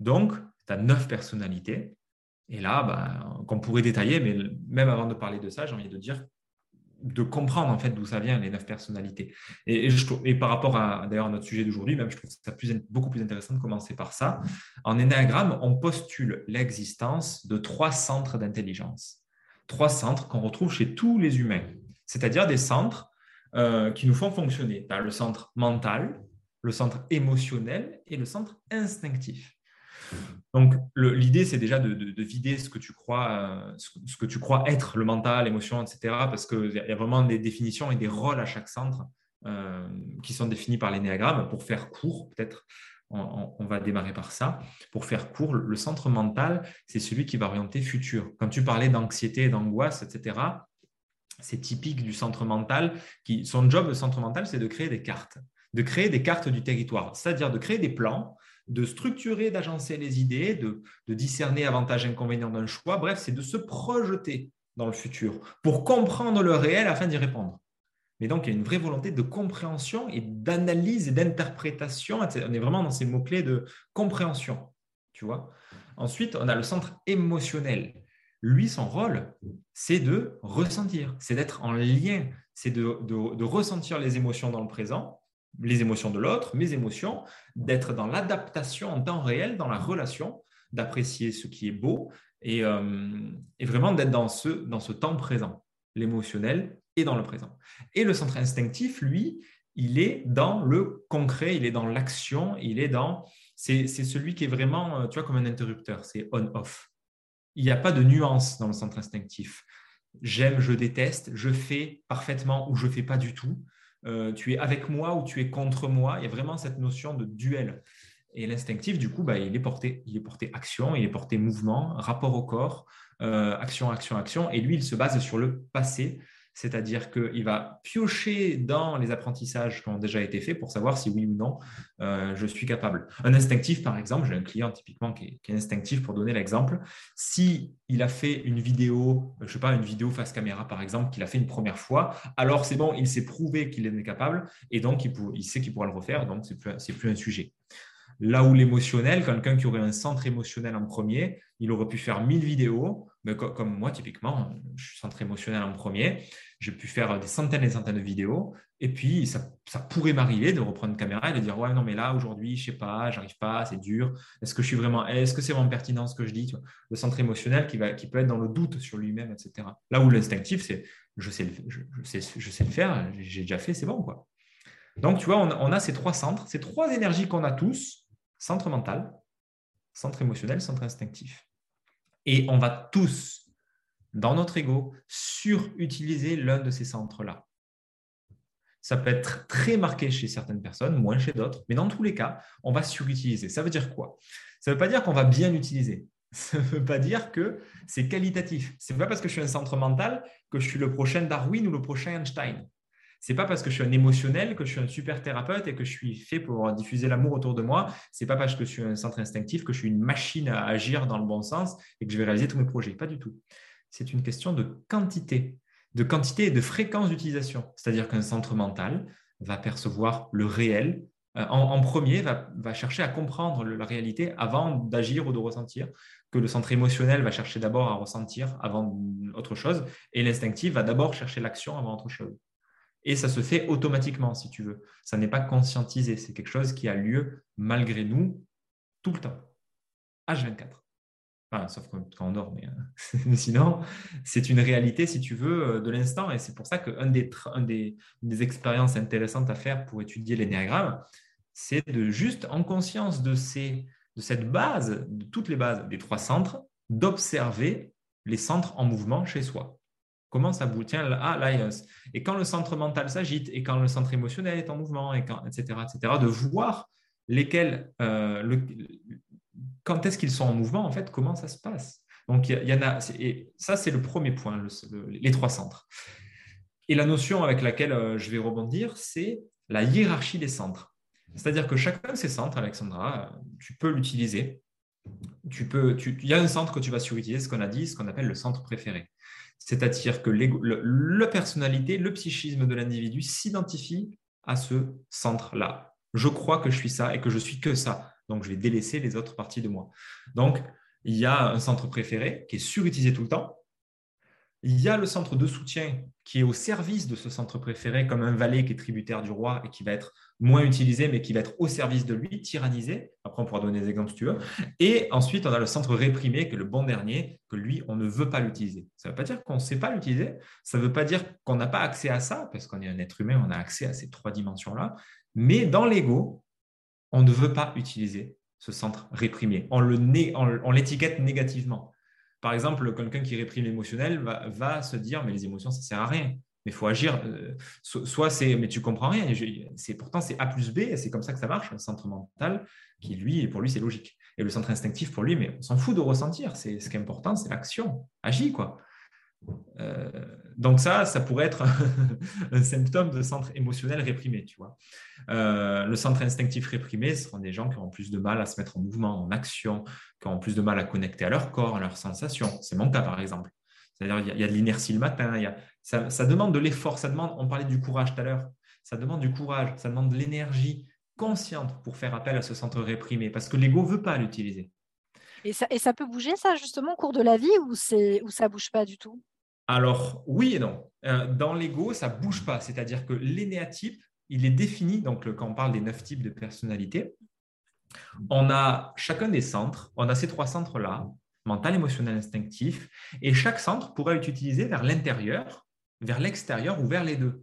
Donc, tu as neuf personnalités. Et là, bah, qu'on pourrait détailler, mais même avant de parler de ça, j'ai envie de dire de comprendre en fait d'où ça vient les neuf personnalités. Et, par rapport à d'ailleurs notre sujet d'aujourd'hui, même je trouve ça beaucoup plus intéressant de commencer par ça. En énéagramme, on postule l'existence de trois centres d'intelligence, trois centres qu'on retrouve chez tous les humains, c'est-à-dire des centres euh, qui nous font fonctionner. Le centre mental, le centre émotionnel et le centre instinctif. Donc, l'idée, c'est déjà de, vider ce que, tu crois, euh, ce, que tu crois être le mental, l'émotion, etc. Parce qu'il y a vraiment des définitions et des rôles à chaque centre euh, qui sont définis par l'énéagramme. Pour faire court, peut-être, on, va démarrer par ça. Pour faire court, le centre mental, c'est celui qui va orienter futur. Quand tu parlais d'anxiété d'angoisse, etc., c'est typique du centre mental. Qui, son job, le centre mental, c'est de créer des cartes, de créer des cartes du territoire, c'est-à-dire de créer des plans de structurer, d'agencer les idées, de, discerner avantages et inconvénients d'un choix. Bref, c'est de se projeter dans le futur pour comprendre le réel afin d'y répondre. Mais donc, il y a une vraie volonté de compréhension et d'analyse et d'interprétation. On est vraiment dans ces mots-clés de compréhension. Tu vois Ensuite, on a le centre émotionnel. Lui, son rôle, c'est de ressentir, c'est d'être en lien, c'est de ressentir les émotions dans le présent les émotions de l'autre, mes émotions, d'être dans l'adaptation en temps réel, dans la relation, d'apprécier ce qui est beau et, euh, vraiment d'être dans ce, dans ce temps présent, l'émotionnel et dans le présent. Et le centre instinctif, lui, il est dans le concret, il est dans l'action, il est dans... C'est celui qui est vraiment, euh, tu vois, comme un interrupteur, c'est on-off. Il n'y a pas de nuance dans le centre instinctif. J'aime, je déteste, je fais parfaitement ou je fais pas du tout. Euh, tu es avec moi ou tu es contre moi. Il y a vraiment cette notion de duel. Et l'instinctif, du coup, bah, il, est porté, il est porté action, il est porté mouvement, rapport au corps, euh, action, action, action. Et lui, il se base sur le passé, c'est-à-dire qu'il va piocher dans les apprentissages qui ont déjà été faits pour savoir si oui ou non euh, je suis capable. Un instinctif, par exemple, j'ai un client typiquement qui est, instinctif pour donner l'exemple. Si il a fait une vidéo, je sais pas, une vidéo face caméra par exemple, qu'il a fait une première fois, alors c'est bon, il s'est prouvé qu'il est capable et donc il, sait qu'il pourra le refaire, donc c'est plus, plus un sujet. Là où l'émotionnel, quelqu'un qui aurait un centre émotionnel en premier, il aurait pu faire 1000 vidéos, mais comme moi typiquement, je suis centre émotionnel en premier, j'ai pu faire des centaines et centaines de vidéos, et puis ça, pourrait m'arriver de reprendre une caméra et de dire ouais non mais là aujourd'hui je sais pas, j'arrive pas, c'est dur. Est-ce que je suis vraiment, est-ce que c'est vraiment pertinent ce que je dis Le centre émotionnel qui va, qui peut être dans le doute sur lui-même, etc. Là où l'instinctif c'est je sais le, faire, j'ai déjà fait, c'est bon quoi. Donc tu vois, on a ces trois centres, ces trois énergies qu'on a tous centre mental, centre émotionnel, centre instinctif. Et on va tous, dans notre ego, surutiliser l'un de ces centres-là. Ça peut être très marqué chez certaines personnes, moins chez d'autres, mais dans tous les cas, on va surutiliser. Ça veut dire quoi? Ça ne veut pas dire qu'on va bien l'utiliser. Ça ne veut pas dire que c'est qualitatif. Ce n'est pas parce que je suis un centre mental que je suis le prochain Darwin ou le prochain Einstein. C'est pas parce que je suis un émotionnel que je suis un super thérapeute et que je suis fait pour diffuser l'amour autour de moi. C'est pas parce que je suis un centre instinctif que je suis une machine à agir dans le bon sens et que je vais réaliser tous mes projets. Pas du tout. C'est une question de quantité, de quantité et de fréquence d'utilisation. C'est-à-dire qu'un centre mental va percevoir le réel euh, en, premier, va, chercher à comprendre la réalité avant d'agir ou de ressentir, que le centre émotionnel va chercher d'abord à ressentir avant autre chose, et l'instinctif va d'abord chercher l'action avant autre chose. Et ça se fait automatiquement, si tu veux. Ça n'est pas conscientisé, c'est quelque chose qui a lieu malgré nous tout le temps. H24. Enfin, sauf quand on dort, mais, euh, sinon, c'est une réalité, si tu veux, euh, de l'instant. Et c'est pour ça qu'une des, expériences intéressantes à faire pour étudier l'énéagramme, c'est de juste, en conscience de cette base, de toutes les bases des trois centres, d'observer les centres en mouvement chez soi. Comment ça bouge Tiens, ah, là, et quand le centre mental s'agite, et quand le centre émotionnel est en mouvement, etc., etc., de voir lesquels, euh, quand est-ce qu'ils sont en mouvement, en fait, comment ça se passe. Donc, il y, en a, et ça, c'est le premier point, les trois centres. Et la notion avec laquelle euh, je vais rebondir, c'est la hiérarchie des centres. C'est-à-dire que chacun de ces centres, Alexandra, tu peux l'utiliser. Tu peux, il y a un centre que tu vas surutiliser, ce qu'on a dit, ce qu'on appelle le centre préféré. C'est-à-dire que la personnalité, le psychisme de l'individu s'identifie à ce centre-là. Je crois que je suis ça et que je suis que ça. Donc, je vais délaisser les autres parties de moi. Donc, il y a un centre préféré qui est surutilisé tout le temps. Il y a le centre de soutien qui est au service de ce centre préféré, comme un valet qui est tributaire du roi et qui va être moins utilisé, mais qui va être au service de lui, tyrannisé. Après, on pourra donner des exemples si tu veux. Et ensuite, on a le centre réprimé, qui est le bon dernier, que lui, on ne veut pas l'utiliser. Ça ne veut pas dire qu'on ne sait pas l'utiliser. Ça ne veut pas dire qu'on n'a pas accès à ça, parce qu'on est un être humain, on a accès à ces trois dimensions-là. Mais dans l'ego, on ne veut pas utiliser ce centre réprimé. On l'étiquette négativement. Par exemple, quelqu'un qui réprime l'émotionnel va, se dire, mais les émotions, ça ne sert à rien. Mais il faut agir. Euh, soit c'est, mais tu comprends rien. C'est pourtant c'est A plus B. C'est comme ça que ça marche. Le centre mental, qui lui, pour lui, c'est logique. Et le centre instinctif, pour lui, mais on s'en fout de ressentir. Ce qui est important, c'est l'action. Agis quoi. Euh, donc ça, ça pourrait être un symptôme de centre émotionnel réprimé, tu vois. Euh, le centre instinctif réprimé, ce sont des gens qui ont plus de mal à se mettre en mouvement, en action, qui ont plus de mal à connecter à leur corps, à leurs sensations. C'est mon cas, par exemple. C'est-à-dire, il y, a de l'inertie le matin, y a, ça, ça, demande de l'effort, ça demande, on parlait du courage tout à l'heure, ça demande du courage, ça demande de l'énergie consciente pour faire appel à ce centre réprimé, parce que l'ego ne veut pas l'utiliser. Et ça, et ça peut bouger, ça, justement, au cours de la vie, ou, ou ça ne bouge pas du tout? Alors, oui et non. Euh, dans l'ego, ça ne bouge pas. C'est-à-dire que l'énéatype, il est défini, donc quand on parle des neuf types de personnalité, on a chacun des centres, on a ces trois centres-là, mental, émotionnel, instinctif, et chaque centre pourrait être utilisé vers l'intérieur, vers l'extérieur ou vers les deux.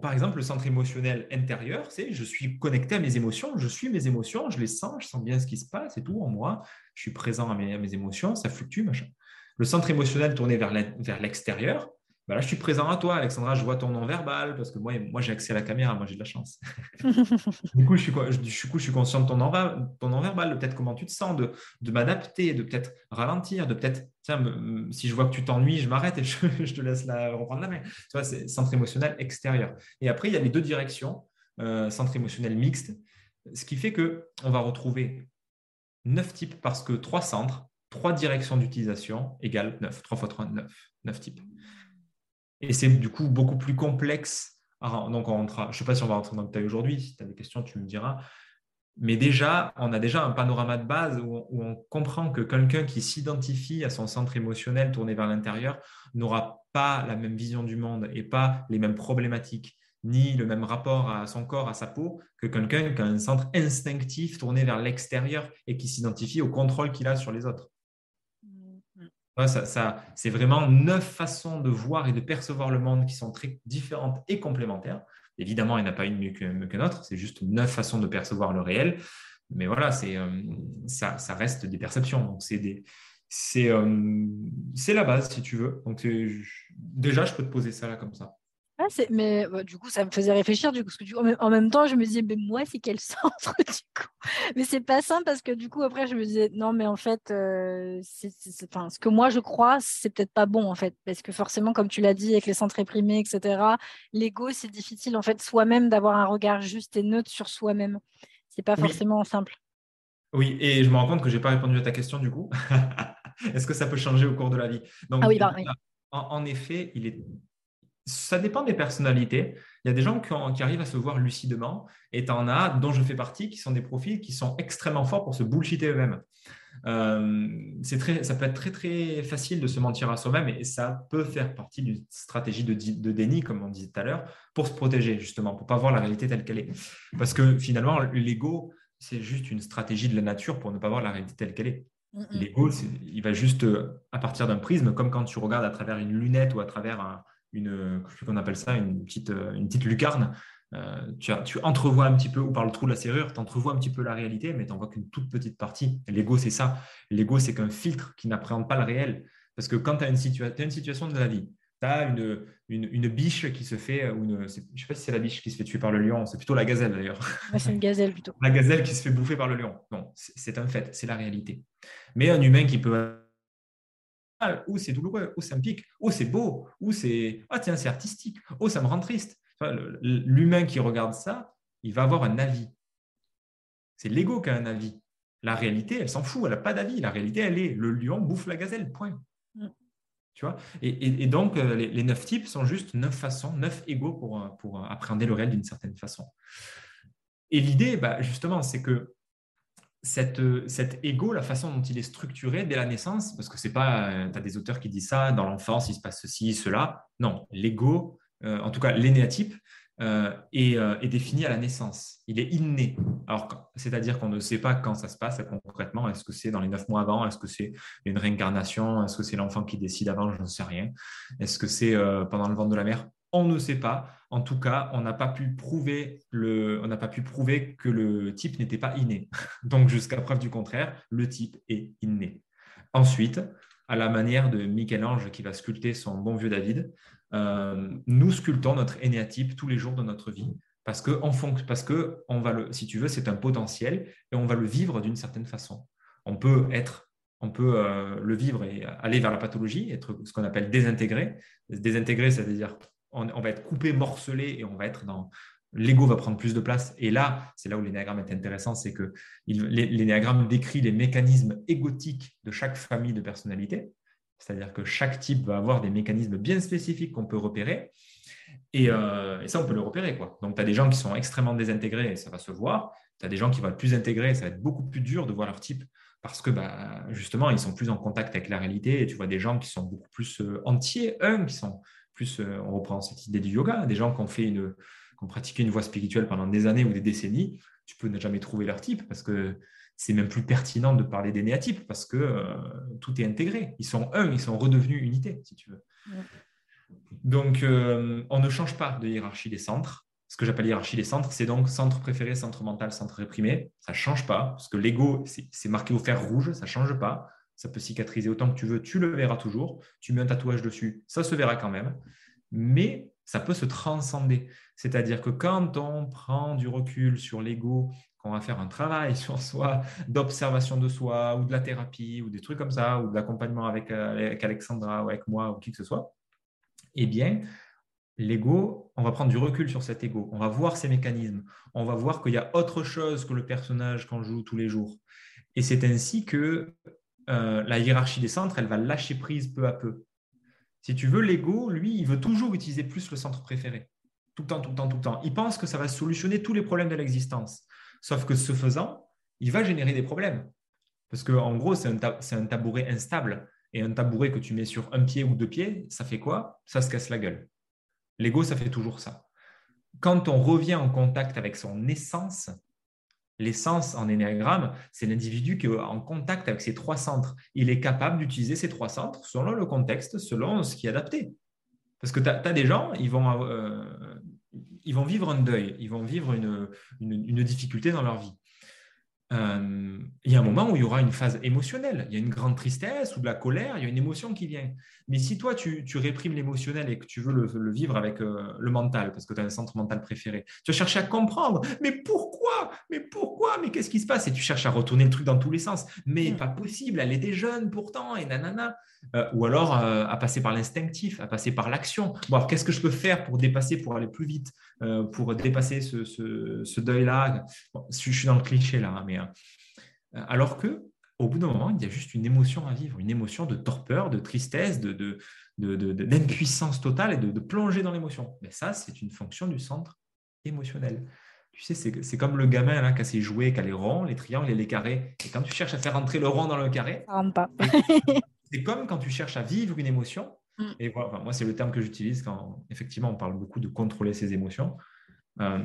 par exemple, le centre émotionnel intérieur, c'est je suis connecté à mes émotions, je suis mes émotions, je les sens, je sens bien ce qui se passe et tout en moi, je suis présent à mes, à mes émotions, ça fluctue, machin. Le centre émotionnel tourné vers l'extérieur, bah là, je suis présent à toi, Alexandra, je vois ton nom verbal parce que moi, moi j'ai accès à la caméra, moi j'ai de la chance. du, coup, je suis, je, coup, je suis conscient de ton nom, verbal, de peut-être comment tu te sens, de, de m'adapter, de peut-être ralentir, de peut-être, tiens, si je vois que tu t'ennuies, je m'arrête et je, te laisse la, reprendre la main. Tu vois, c'est centre émotionnel extérieur. Et après, il y a les deux directions, euh, centre émotionnel mixte, ce qui fait qu'on va retrouver neuf types parce que trois centres trois directions d'utilisation égale 9. 3 fois 3, 9. 9 types. Et c'est du coup beaucoup plus complexe. donc on je ne sais pas si on va rentrer dans le détail aujourd'hui. Si tu as des questions, tu me diras. Mais déjà, on a déjà un panorama de base où on, comprend que quelqu'un qui s'identifie à son centre émotionnel tourné vers l'intérieur n'aura pas la même vision du monde et pas les mêmes problématiques, ni le même rapport à son corps, à sa peau, que quelqu'un qui a un centre instinctif tourné vers l'extérieur et qui s'identifie au contrôle qu'il a sur les autres. Ça, c'est vraiment neuf façons de voir et de percevoir le monde qui sont très différentes et complémentaires. Évidemment, il n'y en a pas une mieux que, mieux autre, c'est juste neuf façons de percevoir le réel. Mais voilà, c'est, euh, ça, ça, reste des perceptions. Euh, c'est, la base, si tu veux. Donc, déjà, je peux te poser ça là comme ça. Ah, mais bah, du coup, ça me faisait réfléchir, du coup, parce que en même temps, je me disais, mais moi, c'est quel centre, du coup? Mais c'est pas simple, parce que du coup, après, je me disais, non, mais en fait, euh, ce que moi, je crois, c'est peut-être pas bon, en fait, parce que forcément, comme tu l'as dit, avec les centres réprimés, etc., l'ego, c'est difficile, en fait, soi-même, d'avoir un regard juste et neutre sur soi-même. C'est pas forcément simple. Oui, et je me rends compte que je n'ai pas répondu à ta question, du coup. Est-ce que ça peut changer au cours de la vie? Donc, ah oui, bah, oui. en, effet, il est ça dépend des personnalités. Il y a des gens qui, arrivent à se voir lucidement et tu en as, dont je fais partie, qui sont des profils qui sont extrêmement forts pour se bullshiter eux-mêmes. Euh, très, ça peut être très très facile de se mentir à soi-même et ça peut faire partie d'une stratégie de, de, déni, comme on disait tout à l'heure, pour se protéger justement, pour pas voir la réalité telle qu'elle est. Parce que finalement, l'ego, c'est juste une stratégie de la nature pour ne pas voir la réalité telle qu'elle est. L'ego, il va juste, euh, à partir d'un prisme, comme quand tu regardes à travers une lunette ou à travers un, une, qu'on appelle ça, une petite, une petite lucarne. Euh, tu, tu, entrevois un petit peu, ou par le trou de la serrure, tu entrevois un petit peu la réalité, mais tu n'en vois qu'une toute petite partie. L'ego, c'est ça. L'ego, c'est qu'un filtre qui n'appréhende pas le réel. Parce que quand tu as, une, une situation de la vie, tu as une, une, biche qui se fait, ou une, je ne sais pas si c'est la biche qui se fait tuer par le lion, c'est plutôt la gazelle d'ailleurs. c'est une gazelle plutôt. La gazelle qui se fait bouffer par le lion. Non, c'est un fait, c'est la réalité. Mais un humain qui peut ou c'est douloureux, ou ça me pique, ou c'est beau, ou c'est ah tiens c'est artistique, oh ça me rend triste. L'humain qui regarde ça, il va avoir un avis. C'est l'ego qui a un avis. La réalité, elle s'en fout, elle n'a pas d'avis. La réalité, elle est le lion bouffe la gazelle, point. Mm. Tu vois? Et, donc, euh, les, neuf types sont juste neuf façons, neuf égaux pour, pour appréhender le réel d'une certaine façon. Et l'idée, bah, justement, c'est que cette, cet ego, la façon dont il est structuré dès la naissance, parce que c'est pas, euh, tu as des auteurs qui disent ça, dans l'enfance, il se passe ceci, cela. Non, l'ego, euh, en tout cas l'énéatype, euh, est, défini à la naissance. Il est inné. Alors, c'est-à-dire qu'on ne sait pas quand ça se passe concrètement. Est-ce que c'est dans les neuf mois avant Est-ce que c'est une réincarnation Est-ce que c'est l'enfant qui décide avant Je ne sais rien. Est-ce que c'est pendant le ventre de la mère on ne sait pas. En tout cas, on n'a pas pu prouver le, on n'a pas pu prouver que le type n'était pas inné. Donc, jusqu'à preuve du contraire, le type est inné. Ensuite, à la manière de Michel-Ange qui va sculpter son bon vieux David, euh, nous sculptons notre énéatype tous les jours de notre vie parce que, en parce que on va le, si tu veux, c'est un potentiel et on va le vivre d'une certaine façon. On peut être, on peut euh, le vivre et aller vers la pathologie, être ce qu'on appelle désintégré. Désintégré, c'est-à-dire on, va être coupé, morcelé et on va être dans. L'ego va prendre plus de place. Et là, c'est là où l'énéagramme est intéressant, c'est que l'énéagramme décrit les mécanismes égotiques de chaque famille de personnalité. C'est-à-dire que chaque type va avoir des mécanismes bien spécifiques qu'on peut repérer. Et, euh, ça, on peut le repérer. Quoi. Donc, tu as des gens qui sont extrêmement désintégrés et ça va se voir. Tu as des gens qui vont être plus intégrés et ça va être beaucoup plus dur de voir leur type parce que bah, justement, ils sont plus en contact avec la réalité et tu vois des gens qui sont beaucoup plus euh, entiers, un, qui sont plus, euh, on reprend cette idée du yoga, des gens qui ont, fait une, qui ont pratiqué une voie spirituelle pendant des années ou des décennies, tu peux ne jamais trouver leur type parce que c'est même plus pertinent de parler des néatypes parce que euh, tout est intégré. Ils sont un, ils sont redevenus unité, si tu veux. Donc, euh, on ne change pas de hiérarchie des centres. Ce que j'appelle hiérarchie des centres, c'est donc centre préféré, centre mental, centre réprimé. Ça ne change pas parce que l'ego, c'est marqué au fer rouge, ça ne change pas ça peut cicatriser autant que tu veux, tu le verras toujours. Tu mets un tatouage dessus, ça se verra quand même. Mais ça peut se transcender. C'est-à-dire que quand on prend du recul sur l'ego, qu'on va faire un travail sur soi, d'observation de soi, ou de la thérapie, ou des trucs comme ça, ou de l'accompagnement avec, euh, avec Alexandra, ou avec moi, ou qui que ce soit, eh bien, l'ego, on va prendre du recul sur cet ego, on va voir ses mécanismes, on va voir qu'il y a autre chose que le personnage qu'on joue tous les jours. Et c'est ainsi que euh, la hiérarchie des centres, elle va lâcher prise peu à peu. Si tu veux, l'ego, lui, il veut toujours utiliser plus le centre préféré. Tout le temps, tout le temps, tout le temps. Il pense que ça va solutionner tous les problèmes de l'existence. Sauf que ce faisant, il va générer des problèmes. Parce qu'en gros, c'est un, tabouret instable. Et un tabouret que tu mets sur un pied ou deux pieds, ça fait quoi? Ça se casse la gueule. L'ego, ça fait toujours ça. Quand on revient en contact avec son essence, L'essence en énéagramme, c'est l'individu qui est en contact avec ces trois centres. Il est capable d'utiliser ces trois centres selon le contexte, selon ce qui est adapté. Parce que tu as, des gens, ils vont, euh, ils vont vivre un deuil, ils vont vivre une, difficulté dans leur vie. Euh, il y a un moment où il y aura une phase émotionnelle. Il y a une grande tristesse ou de la colère, il y a une émotion qui vient. Mais si toi, tu, réprimes l'émotionnel et que tu veux le, vivre avec euh, le mental, parce que tu as un centre mental préféré, tu vas chercher à comprendre. Mais pourquoi? Mais pourquoi? Mais qu'est-ce qui se passe? Et tu cherches à retourner le truc dans tous les sens. Mais mm. pas possible, elle était jeune pourtant, et nanana. Euh, ou alors à passer par l'instinctif, à passer par l'action. Bon, alors qu'est-ce que je peux faire pour dépasser, pour aller plus vite, pour dépasser ce, deuil-là? Je suis dans le cliché là, hein, mais euh, alors que au bout d'un moment, il y a juste une émotion à vivre, une émotion de torpeur, de tristesse, de, d'impuissance totale et de, plonger dans l'émotion. Mais ça, c'est une fonction du centre émotionnel. Tu sais, c'est, comme le gamin là, qui a ses jouets, qui a les ronds, les triangles et les carrés. Et quand tu cherches à faire entrer le rond dans le carré, ça rentre pas. c'est comme quand tu cherches à vivre une émotion. Mm. Et voilà, moi, c'est le terme que j'utilise quand effectivement on parle beaucoup de contrôler ses émotions. Euh,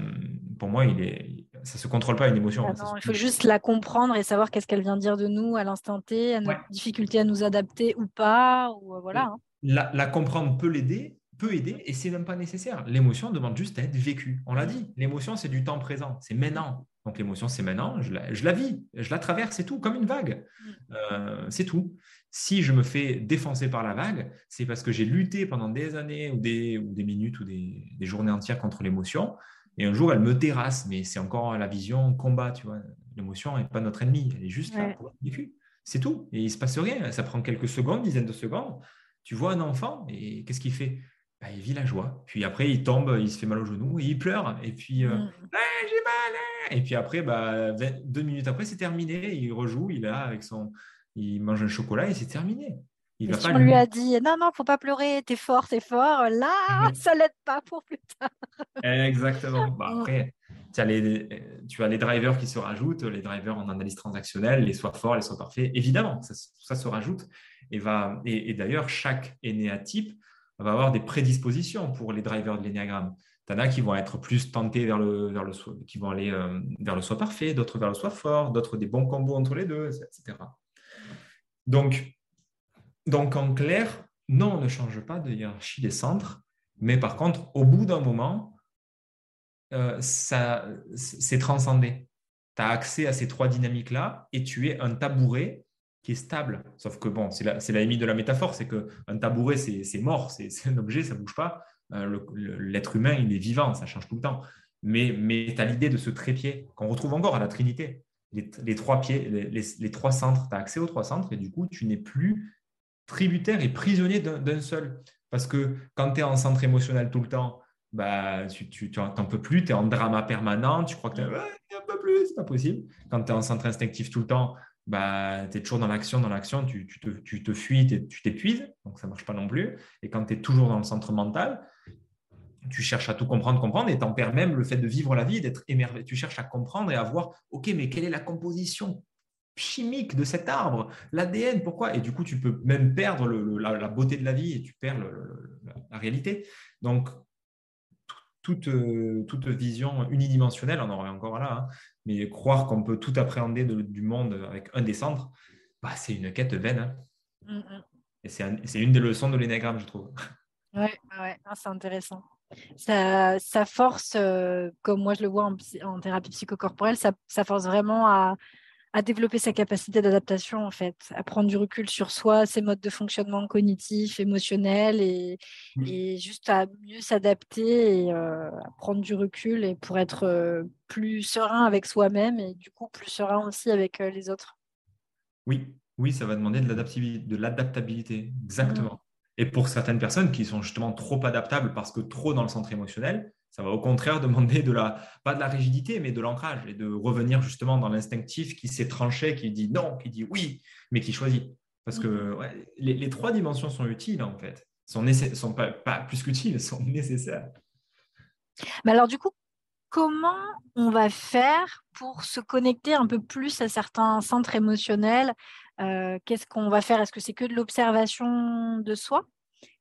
pour moi, il est, ça ne se contrôle pas une émotion. Ah il faut juste la comprendre et savoir qu'est-ce qu'elle vient dire de nous à l'instant T, à notre difficulté à nous adapter ou pas. Ou, euh, voilà, hein. la, comprendre peut l'aider, peut aider et c'est même pas nécessaire. L'émotion demande juste à être vécue. On l'a dit, l'émotion, c'est du temps présent, c'est maintenant. Donc l'émotion, c'est maintenant, je la, je la, vis, je la traverse, c'est tout, comme une vague. Mm. Euh, c'est tout. Si je me fais défoncer par la vague, c'est parce que j'ai lutté pendant des années ou des, ou des minutes ou des, des journées entières contre l'émotion et un jour, elle me terrasse, mais c'est encore la vision combat, tu vois. L'émotion n'est pas notre ennemi, elle est juste là pour vécu. C'est tout. Et il ne se passe rien. Ça prend quelques secondes, dizaines de secondes. Tu vois un enfant, et qu'est-ce qu'il fait? Bah, Il vit la joie. Puis après, il tombe, il se fait mal au genou, et il pleure. Et puis, euh, mm. j'ai mal. Hein. Et puis après, bah, deux minutes après, c'est terminé. Il rejoue, il a avec son, il mange un chocolat et c'est terminé. Il si on lui a dit non, non, faut pas pleurer, t'es fort, t'es fort, là, mhm. ça l'aide pas pour plus tard. Exactement. Bah, après, tu as, les, tu as les drivers qui se rajoutent, les drivers en analyse transactionnelle, les soient forts, les soient parfaits. Évidemment, ça, ça se rajoute. Et, va, et, d'ailleurs, chaque énéatype va avoir des prédispositions pour les drivers de l'énéagramme. Tu en as qui vont être plus tentés vers le, vers le qui vont aller euh, vers le soi parfait, d'autres vers le soi fort, d'autres des bons combos entre les deux, etc. Donc, donc, en clair, non, on ne change pas de hiérarchie des centres, mais par contre, au bout d'un moment, euh, ça, c'est transcendé. Tu as accès à ces trois dynamiques-là et tu es un tabouret qui est stable. Sauf que, bon, c'est la, limite de la métaphore, c'est qu'un tabouret, c'est mort, c'est un objet, ça ne bouge pas. Euh, l'être humain, il est vivant, ça change tout le temps. Mais, mais tu as l'idée de ce trépied qu'on retrouve encore à la Trinité. Les, trois pieds, les, les trois centres, tu as accès aux trois centres et du coup, tu n'es plus tributaire et prisonnier d'un seul. Parce que quand tu es en centre émotionnel tout le temps, bah, tu n'en peux plus, tu es en drama permanent, tu crois que tu un peu plus, c'est pas possible. Quand tu es en centre instinctif tout le temps, bah, tu es toujours dans l'action, dans l'action, tu, tu, te, tu te fuis, tu t'épuises, donc ça ne marche pas non plus. Et quand tu es toujours dans le centre mental, tu cherches à tout comprendre, comprendre, et t'en perds même le fait de vivre la vie, d'être émerveillé. Tu cherches à comprendre et à voir, OK, mais quelle est la composition chimique de cet arbre, l'ADN, pourquoi? Et du coup, tu peux même perdre la, beauté de la vie et tu perds la réalité. Donc, toute, toute, vision unidimensionnelle, on en aurait encore là, hein, mais croire qu'on peut tout appréhender du monde avec un des centres, bah, c'est une quête vaine. Hein. Mm, mm. Et c'est une des leçons de l'énagramme, je trouve. Oui, ouais, c'est intéressant. Ça, ça force, euh, comme moi je le vois en, en thérapie psychocorporelle, ça, ça force vraiment à, à développer sa capacité d'adaptation, en fait, à prendre du recul sur soi, ses modes de fonctionnement cognitif, émotionnel, et, et juste à mieux s'adapter et euh, à prendre du recul et pour être euh, plus serein avec soi-même et du coup plus serein aussi avec euh, les autres. Oui, oui, ça va demander de l'adaptabilité, exactement. Mmh. Et pour certaines personnes qui sont justement trop adaptables parce que trop dans le centre émotionnel, ça va au contraire demander de la, pas de la rigidité, mais de l'ancrage et de revenir justement dans l'instinctif qui s'est tranché, qui dit non, qui dit oui, mais qui choisit. Parce que mhm. les, trois dimensions sont utiles en fait, sont, sont pas, plus qu'utiles, sont nécessaires. Mais alors du coup, comment on va faire pour se connecter un peu plus à certains centres émotionnels? Euh, Qu'est-ce qu'on va faire? Est-ce que c'est que de l'observation de soi?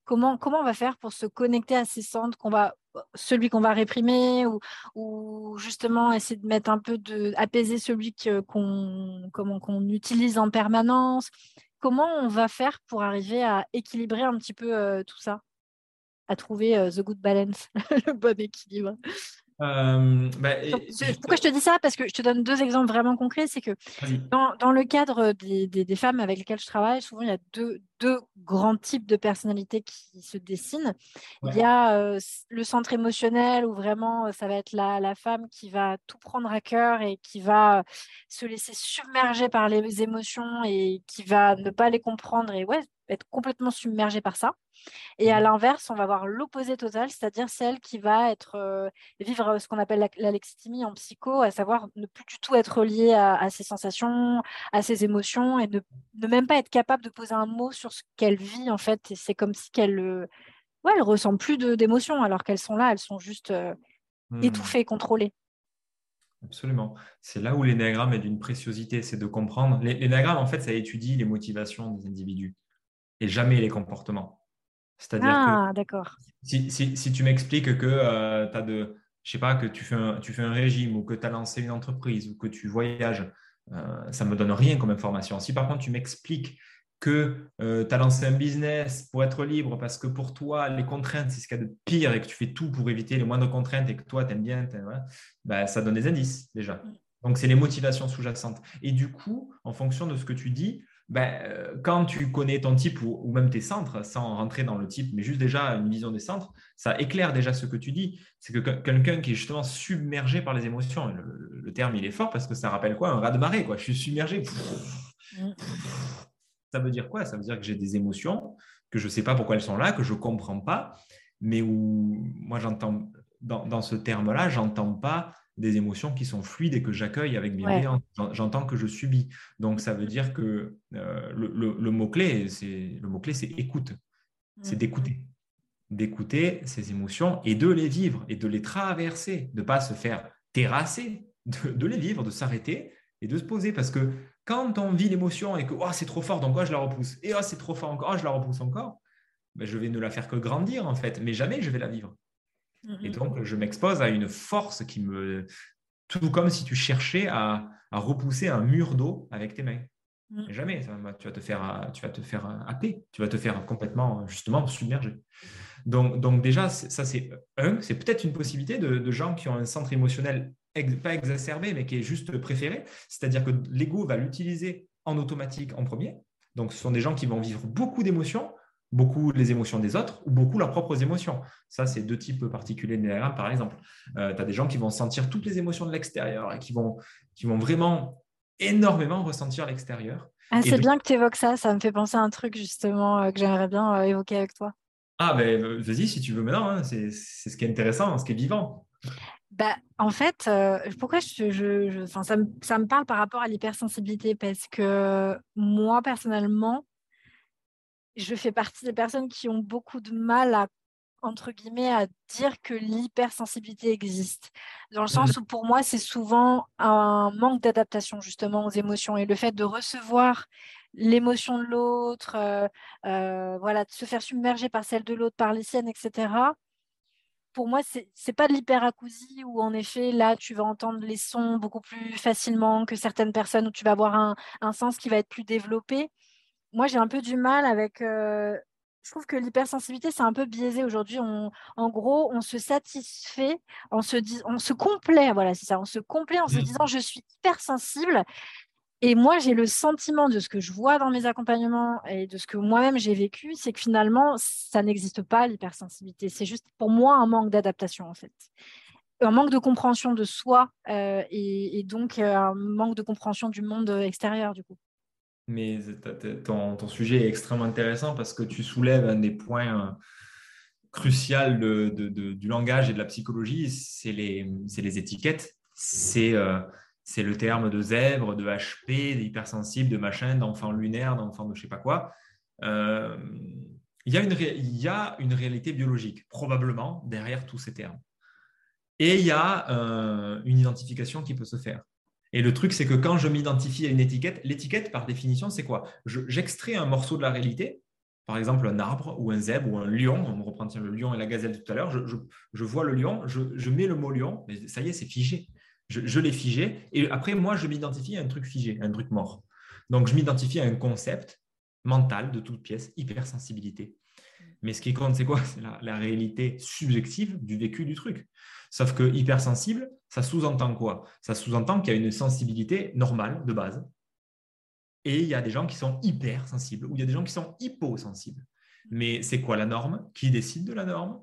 Comment, comment on va faire pour se connecter à ces centres qu'on va celui qu'on va réprimer ou, justement essayer de mettre un peu de apaiser celui qu'on qu'on utilise en permanence. Comment on va faire pour arriver à équilibrer un petit peu euh, tout ça? À trouver euh, the good balance le bon équilibre euh, bah, pourquoi je te dis ça? Parce que je te donne deux exemples vraiment concrets. C'est que dans, le cadre des, femmes avec lesquelles je travaille, souvent il y a deux, grands types de personnalités qui se dessinent. Il y a euh, le centre émotionnel où vraiment euh, ça va être la, la, femme qui va tout prendre à cœur et qui va se laisser submerger par les émotions et qui va ne pas les comprendre et ouais, être complètement submergée par ça. Et à mmh. l'inverse, on va voir l'opposé total, c'est-à-dire celle qui va être euh, vivre ce qu'on appelle l'alexithymie en psycho, à savoir ne plus du tout être liée à, ses sensations, à ses émotions, et ne, même pas être capable de poser un mot sur ce qu'elle vit en fait. Et c'est comme si qu'elle, euh, ouais, elle ressent plus d'émotions alors qu'elles sont là, elles sont juste euh, mmh. étouffées, contrôlées. Absolument. C'est là où l'énagramme est d'une préciosité, c'est de comprendre. L'énagramme, en fait, ça étudie les motivations des individus et jamais les comportements. C'est-à-dire ah, d'accord. Si, si, tu m'expliques que euh, tu as de, je sais pas, que tu fais un, tu fais un régime ou que tu as lancé une entreprise ou que tu voyages, euh, ça ne me donne rien comme information. Si par contre tu m'expliques que euh, tu as lancé un business pour être libre parce que pour toi, les contraintes, c'est ce qu'il y a de pire et que tu fais tout pour éviter les moindres contraintes et que toi, tu aimes bien, bah, ça donne des indices déjà. Mm. Donc, c'est les motivations sous-jacentes. Et du coup, en fonction de ce que tu dis, ben, euh, quand tu connais ton type ou, même tes centres, sans rentrer dans le type, mais juste déjà une vision des centres, ça éclaire déjà ce que tu dis. C'est que quelqu'un qui est justement submergé par les émotions, le, terme il est fort parce que ça rappelle quoi? Un raz de marée, quoi. Je suis submergé. Ça veut dire quoi? Ça veut dire que j'ai des émotions, que je ne sais pas pourquoi elles sont là, que je ne comprends pas, mais où moi j'entends, dans, dans ce terme-là, j'entends pas des émotions qui sont fluides et que j'accueille avec bienveillance. J'entends que je subis. Donc, ça veut dire que euh, le, mot-clé, c'est le mot-clé, c'est écoute. C'est mm. d'écouter. D'écouter ces émotions et de les vivre et de les traverser, de ne pas se faire terrasser, de, les vivre, de s'arrêter et de se poser. Parce que quand on vit l'émotion et que oh, c'est trop fort, donc oh, je la repousse, et oh, c'est trop fort encore, oh, je la repousse encore, ben, je vais ne la faire que grandir en fait, mais jamais je vais la vivre. Et mmh donc, je m'expose à une force qui me... Tout comme si tu cherchais à, repousser un mur d'eau avec tes mains. Mmh. Jamais, tu vas te faire, tu vas te faire happer, tu vas te faire complètement, justement, submerger. Donc, donc déjà, ça c'est un, c'est peut-être une possibilité de, gens qui ont un centre émotionnel pas exacerbé, mais qui est juste préféré. C'est-à-dire que l'ego va l'utiliser en automatique en premier. Donc, ce sont des gens qui vont vivre beaucoup d'émotions, beaucoup les émotions des autres ou beaucoup leurs propres émotions. Ça, c'est deux types particuliers de l'énagramme, par exemple. Euh, tu as des gens qui vont sentir toutes les émotions de l'extérieur et qui vont, qui vont vraiment énormément ressentir l'extérieur. Ah, c'est bien que tu évoques ça, ça me fait penser à un truc justement euh, que j'aimerais bien euh, évoquer avec toi. Ah, ben vas-y si tu veux maintenant, hein. c'est ce qui est intéressant, ce qui est vivant. Bah, en fait, pourquoi je, je, ça, me, ça, me, parle par rapport à l'hypersensibilité Parce que moi, personnellement, je fais partie des personnes qui ont beaucoup de mal à entre guillemets à dire que l'hypersensibilité existe. Dans le mmh. sens où pour moi c'est souvent un manque d'adaptation justement aux émotions et le fait de recevoir l'émotion de l'autre euh, euh, voilà de se faire submerger par celle de l'autre par les siennes etc pour moi, c'est n'est pas de l'hyperacousie où en effet, là, tu vas entendre les sons beaucoup plus facilement que certaines personnes, où tu vas avoir un, un sens qui va être plus développé moi, j'ai un peu du mal avec. Euh, je trouve que l'hypersensibilité, c'est un peu biaisé aujourd'hui. en gros, on se satisfait, on se, dit, on se complaît, voilà, c'est ça, on se complaît en se mmh. disant je suis hypersensible. Et moi, j'ai le sentiment de ce que je vois dans mes accompagnements et de ce que moi-même j'ai vécu, c'est que finalement, ça n'existe pas, l'hypersensibilité. C'est juste pour moi un manque d'adaptation, en fait. Un manque de compréhension de soi euh, et, donc euh, un manque de compréhension du monde extérieur, du coup. Mais ton, sujet est extrêmement intéressant parce que tu soulèves un des points euh, cruciaux de, du langage et de la psychologie, c'est les, les, étiquettes. Euh, c'est le terme de zèbre, de HP, d'hypersensible, de machin, d'enfant lunaire, d'enfant de je sais pas quoi. Euh, il y, a une il y a une réalité biologique, probablement, derrière tous ces termes. Et il y a une identification qui peut se faire. Et le truc, c'est que quand je m'identifie à une étiquette, l'étiquette, par définition, c'est quoi? J'extrais un morceau de la réalité, par exemple un arbre ou un zèbre ou un lion, on me reprend le lion et la gazelle tout à l'heure, je, vois le lion, je, mets le mot lion, mais ça y est, c'est figé. Je, l'ai figé, et après, moi, je m'identifie à un truc figé, un truc mort. Donc, je m'identifie à un concept, mental de toute pièce, hypersensibilité. Mais ce qui compte, c'est quoi? C'est la, réalité subjective du vécu du truc. Sauf que hypersensible, ça sous-entend quoi? Ça sous-entend qu'il y a une sensibilité normale de base. Et il y a des gens qui sont hypersensibles ou il y a des gens qui sont hyposensibles. Mais c'est quoi la norme? Qui décide de la norme?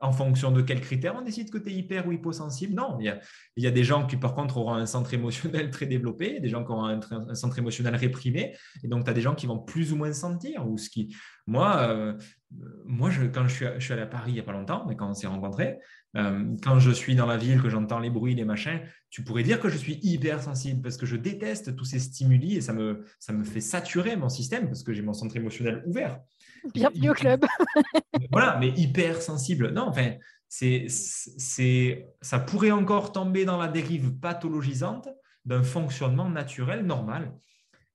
En fonction de quels critères on décide que tu es hyper ou hyposensible Non, il y, a, des gens qui, par contre, auront un centre émotionnel très développé, des gens qui auront un, centre émotionnel réprimé, et donc tu as des gens qui vont plus ou moins sentir. Qui... Moi, euh, moi quand je suis, allé à Paris il n'y a pas longtemps, mais quand on s'est rencontrés, euh, quand je suis dans la ville, que j'entends les bruits, les machins, tu pourrais dire que je suis hypersensible parce que je déteste tous ces stimuli et ça me, ça me fait saturer mon système parce que j'ai mon centre émotionnel ouvert. Bienvenue au club. voilà, mais hyper sensible. Non, enfin, c'est, c'est, ça pourrait encore tomber dans la dérive pathologisante d'un fonctionnement naturel normal.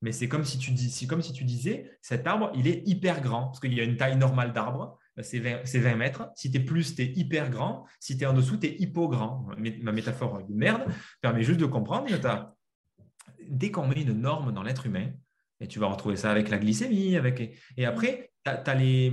Mais c'est comme si tu dis, comme si tu disais, cet arbre, il est hyper grand parce qu'il y a une taille normale d'arbre, ben, c'est 20, mètres. Si tu es plus, tu es hyper grand. Si tu es en dessous, tu es hypo grand. Ma métaphore de merde permet juste de comprendre. Dès qu'on met une norme dans l'être humain, et tu vas retrouver ça avec la glycémie, avec... et après, tu as, des,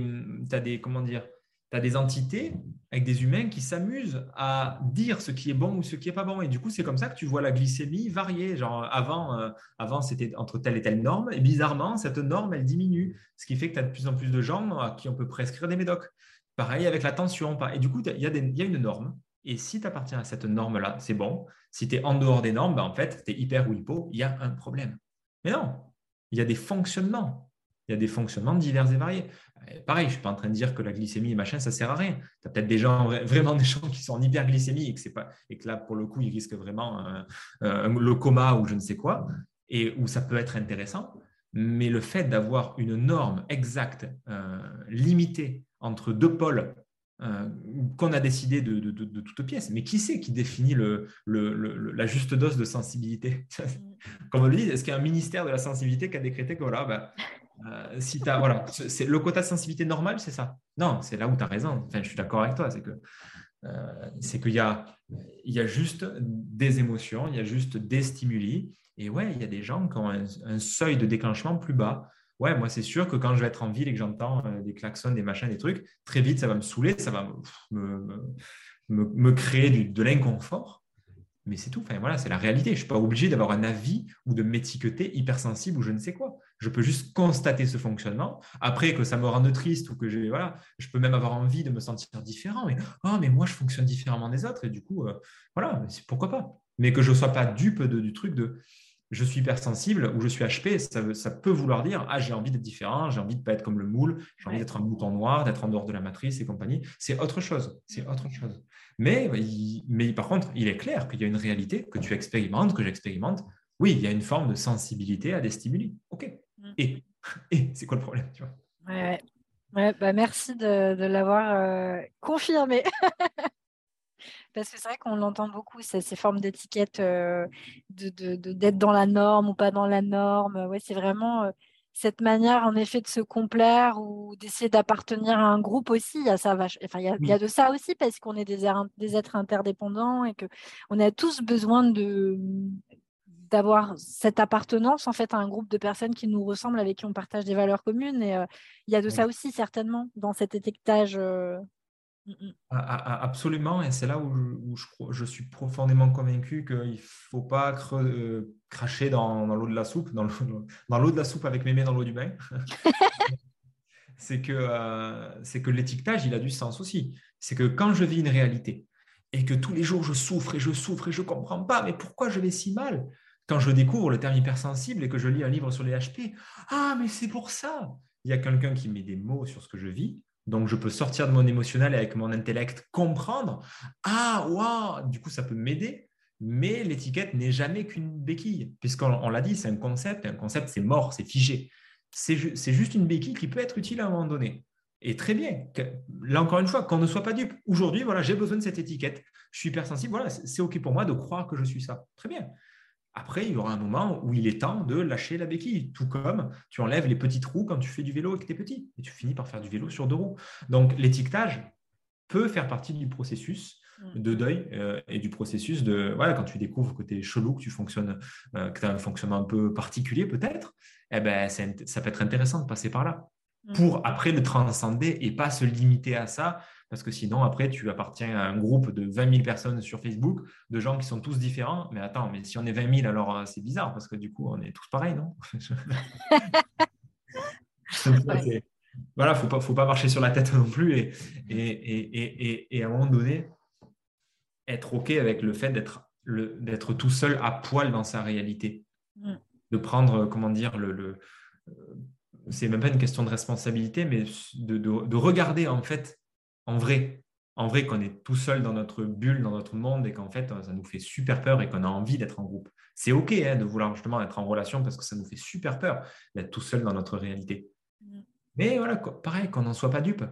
des entités avec des humains qui s'amusent à dire ce qui est bon ou ce qui n'est pas bon. Et du coup, c'est comme ça que tu vois la glycémie varier. Genre, avant, euh, avant c'était entre telle et telle norme. Et bizarrement, cette norme, elle diminue. Ce qui fait que tu as de plus en plus de gens à qui on peut prescrire des médocs. Pareil avec la tension. Et du coup, il y, a une norme. Et si tu appartiens à cette norme-là, c'est bon. Si tu es en dehors des normes, ben, en fait, tu es hyper ou hypo, il y a un problème. Mais non, il y a des fonctionnements il y a des fonctionnements divers et variés. Euh, pareil, je ne suis pas en train de dire que la glycémie et machin, ça ne sert à rien. Tu as peut-être des gens, vraiment des gens qui sont en hyperglycémie et et que là, pour le coup, ils risquent vraiment le coma ou je ne sais quoi, et où ça peut être intéressant. Mais le fait d'avoir une norme exacte, euh, limitée entre deux pôles euh, qu'on a décidé de, de, de, toute pièce. Mais qui c'est qui définit le, la juste dose de sensibilité? Comme on le dit, est-ce qu'il y a un ministère de la sensibilité qui a décrété que voilà, bah, euh, si as, voilà, c'est le quota de sensibilité normal, c'est ça? Non, c'est là où tu as raison. Enfin, je suis d'accord avec toi. C'est que euh, c'est qu'il y a, il y a juste des émotions, il y a juste des stimuli. Et ouais, il y a des gens qui ont un, seuil de déclenchement plus bas. Ouais, moi, c'est sûr que quand je vais être en ville et que j'entends euh, des klaxons, des machins, des trucs, très vite, ça va me saouler, ça va me, me, créer de l'inconfort mais c'est tout. Enfin, voilà, c'est la réalité. Je ne suis pas obligé d'avoir un avis ou de m'étiqueter hypersensible ou je ne sais quoi. Je peux juste constater ce fonctionnement. Après, que ça me rende triste ou que je, voilà, je peux même avoir envie de me sentir différent. Mais, oh, mais moi, je fonctionne différemment des autres. Et du coup, euh, voilà, pourquoi pas? Mais que je ne sois pas dupe du truc de je suis hypersensible ou je suis HP, ça, ça peut vouloir dire ah, j'ai envie d'être différent, j'ai envie de ne pas être comme le moule, j'ai envie d'être un mouton noir, d'être en dehors de la matrice et compagnie. C'est autre chose. C'est autre chose. Mais, mais par contre, il est clair qu'il y a une réalité que tu expérimentes, que j'expérimente. Oui, il y a une forme de sensibilité à des stimuli. OK. Mm. Et, et c'est quoi le problème tu vois? Ouais, ouais. bah merci de, de l'avoir euh, confirmé. Parce que c'est vrai qu'on l'entend beaucoup, ces, ces formes d'étiquettes euh, d'être de, de, dans la norme ou pas dans la norme. Ouais, c'est vraiment euh, cette manière, en effet, de se complaire ou d'essayer d'appartenir à un groupe aussi. Il y a, ça enfin, il y a, de ça aussi parce qu'on est des, des, êtres interdépendants et qu'on a tous besoin de d'avoir cette appartenance en fait à un groupe de personnes qui nous ressemblent, avec qui on partage des valeurs communes. Et euh, il y a de ça aussi certainement dans cet étiquetage. Absolument, et c'est là où, je, je, suis profondément convaincu qu'il ne faut pas euh, cracher dans, l'eau de la soupe, dans l'eau de la soupe avec mes mains dans l'eau du bain. c'est que, euh, que l'étiquetage, il a du sens aussi. C'est que quand je vis une réalité et que tous les jours je souffre et je souffre et je ne comprends pas, mais pourquoi je vais si mal? Quand je découvre le terme hypersensible et que je lis un livre sur les HP, ah, mais c'est pour ça Il y a quelqu'un qui met des mots sur ce que je vis, donc, je peux sortir de mon émotionnel et avec mon intellect comprendre. Ah, waouh Du coup, ça peut m'aider mais l'étiquette n'est jamais qu'une béquille, puisqu'on l'a dit, c'est un concept, et un concept, c'est mort, c'est figé. C'est juste une béquille qui peut être utile à un moment donné. Et très bien. Là, encore une fois, qu'on ne soit pas dupe. Aujourd'hui, voilà, j'ai besoin de cette étiquette. Je suis hypersensible. Voilà, c'est OK pour moi de croire que je suis ça. Très bien. Après, il y aura un moment où il est temps de lâcher la béquille, tout comme tu enlèves les petits trous quand tu fais du vélo et que tu es petit, et tu finis par faire du vélo sur deux roues. Donc, l'étiquetage peut faire partie du processus mm. de deuil euh, et du processus de voilà, quand tu découvres que tu es chelou, que tu fonctionnes, euh, que tu as un fonctionnement un peu particulier peut-être, eh ben, ça peut être intéressant de passer par là mm. pour après le transcender et pas se limiter à ça parce que sinon, après, tu appartiens à un groupe de 20 000 personnes sur Facebook, de gens qui sont tous différents. Mais attends, mais si on est 20 000, alors euh, c'est bizarre, parce que du coup, on est tous pareils, non? Voilà, il ne faut pas, marcher sur la tête non plus. Et, et, et, à un moment donné, être OK avec le fait d'être tout seul à poil dans sa réalité. Mm. De prendre, comment dire, le, le euh, c'est même pas une question de responsabilité, mais de, de, regarder en fait en vrai, en vrai qu'on est tout seul dans notre bulle, dans notre monde et qu'en fait, ça nous fait super peur et qu'on a envie d'être en groupe. C'est OK hein, de vouloir justement être en relation parce que ça nous fait super peur d'être tout seul dans notre réalité. Mais voilà, pareil, qu'on n'en soit pas dupe.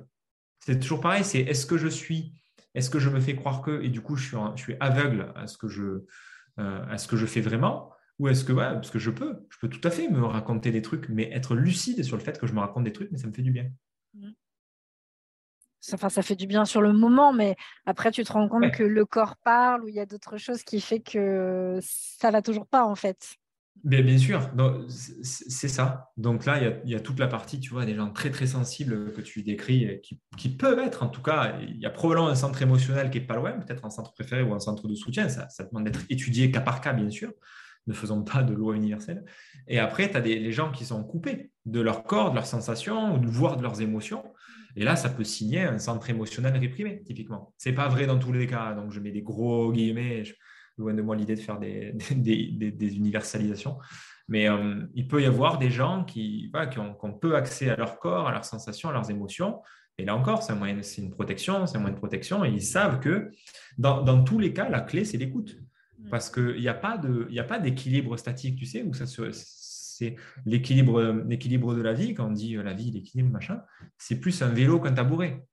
C'est toujours pareil, c'est est-ce que je suis, est-ce que je me fais croire que, et du coup, je suis, je suis aveugle à ce, que je, euh, à ce que je fais vraiment ou est-ce que, ouais, parce que je peux, je peux tout à fait me raconter des trucs, mais être lucide sur le fait que je me raconte des trucs, mais ça me fait du bien. Enfin, ça fait du bien sur le moment, mais après, tu te rends compte que le corps parle ou il y a d'autres choses qui fait que ça va toujours pas, en fait. Bien, bien sûr, c'est ça. Donc là, il y, a, toute la partie, tu vois, des gens très très sensibles que tu décris, qui, qui, peuvent être, en tout cas, il y a probablement un centre émotionnel qui est pas loin, peut-être un centre préféré ou un centre de soutien. Ça, ça demande d'être étudié cas par cas, bien sûr. Ne faisons pas de loi universelle. Et après, tu as des, les gens qui sont coupés de leur corps, de leurs sensations, ou voire de leurs émotions. Et là, ça peut signer un centre émotionnel réprimé, typiquement. Ce n'est pas vrai dans tous les cas. Donc, je mets des gros guillemets. loin de moi l'idée de faire des, universalisations. Mais euh, il peut y avoir des gens qui, qui, ont, peu accès à leur corps, à leurs sensations, à leurs émotions. Et là encore, c'est une protection, c'est un moyen de protection. Et ils savent que dans tous les cas, la clé, c'est l'écoute. Mm. Parce qu'il n'y a pas d'équilibre statique, tu sais, où ça c'est l'équilibre, de la vie. Quand on dit euh, la vie, l'équilibre, machin, c'est plus un vélo qu'un tabouret.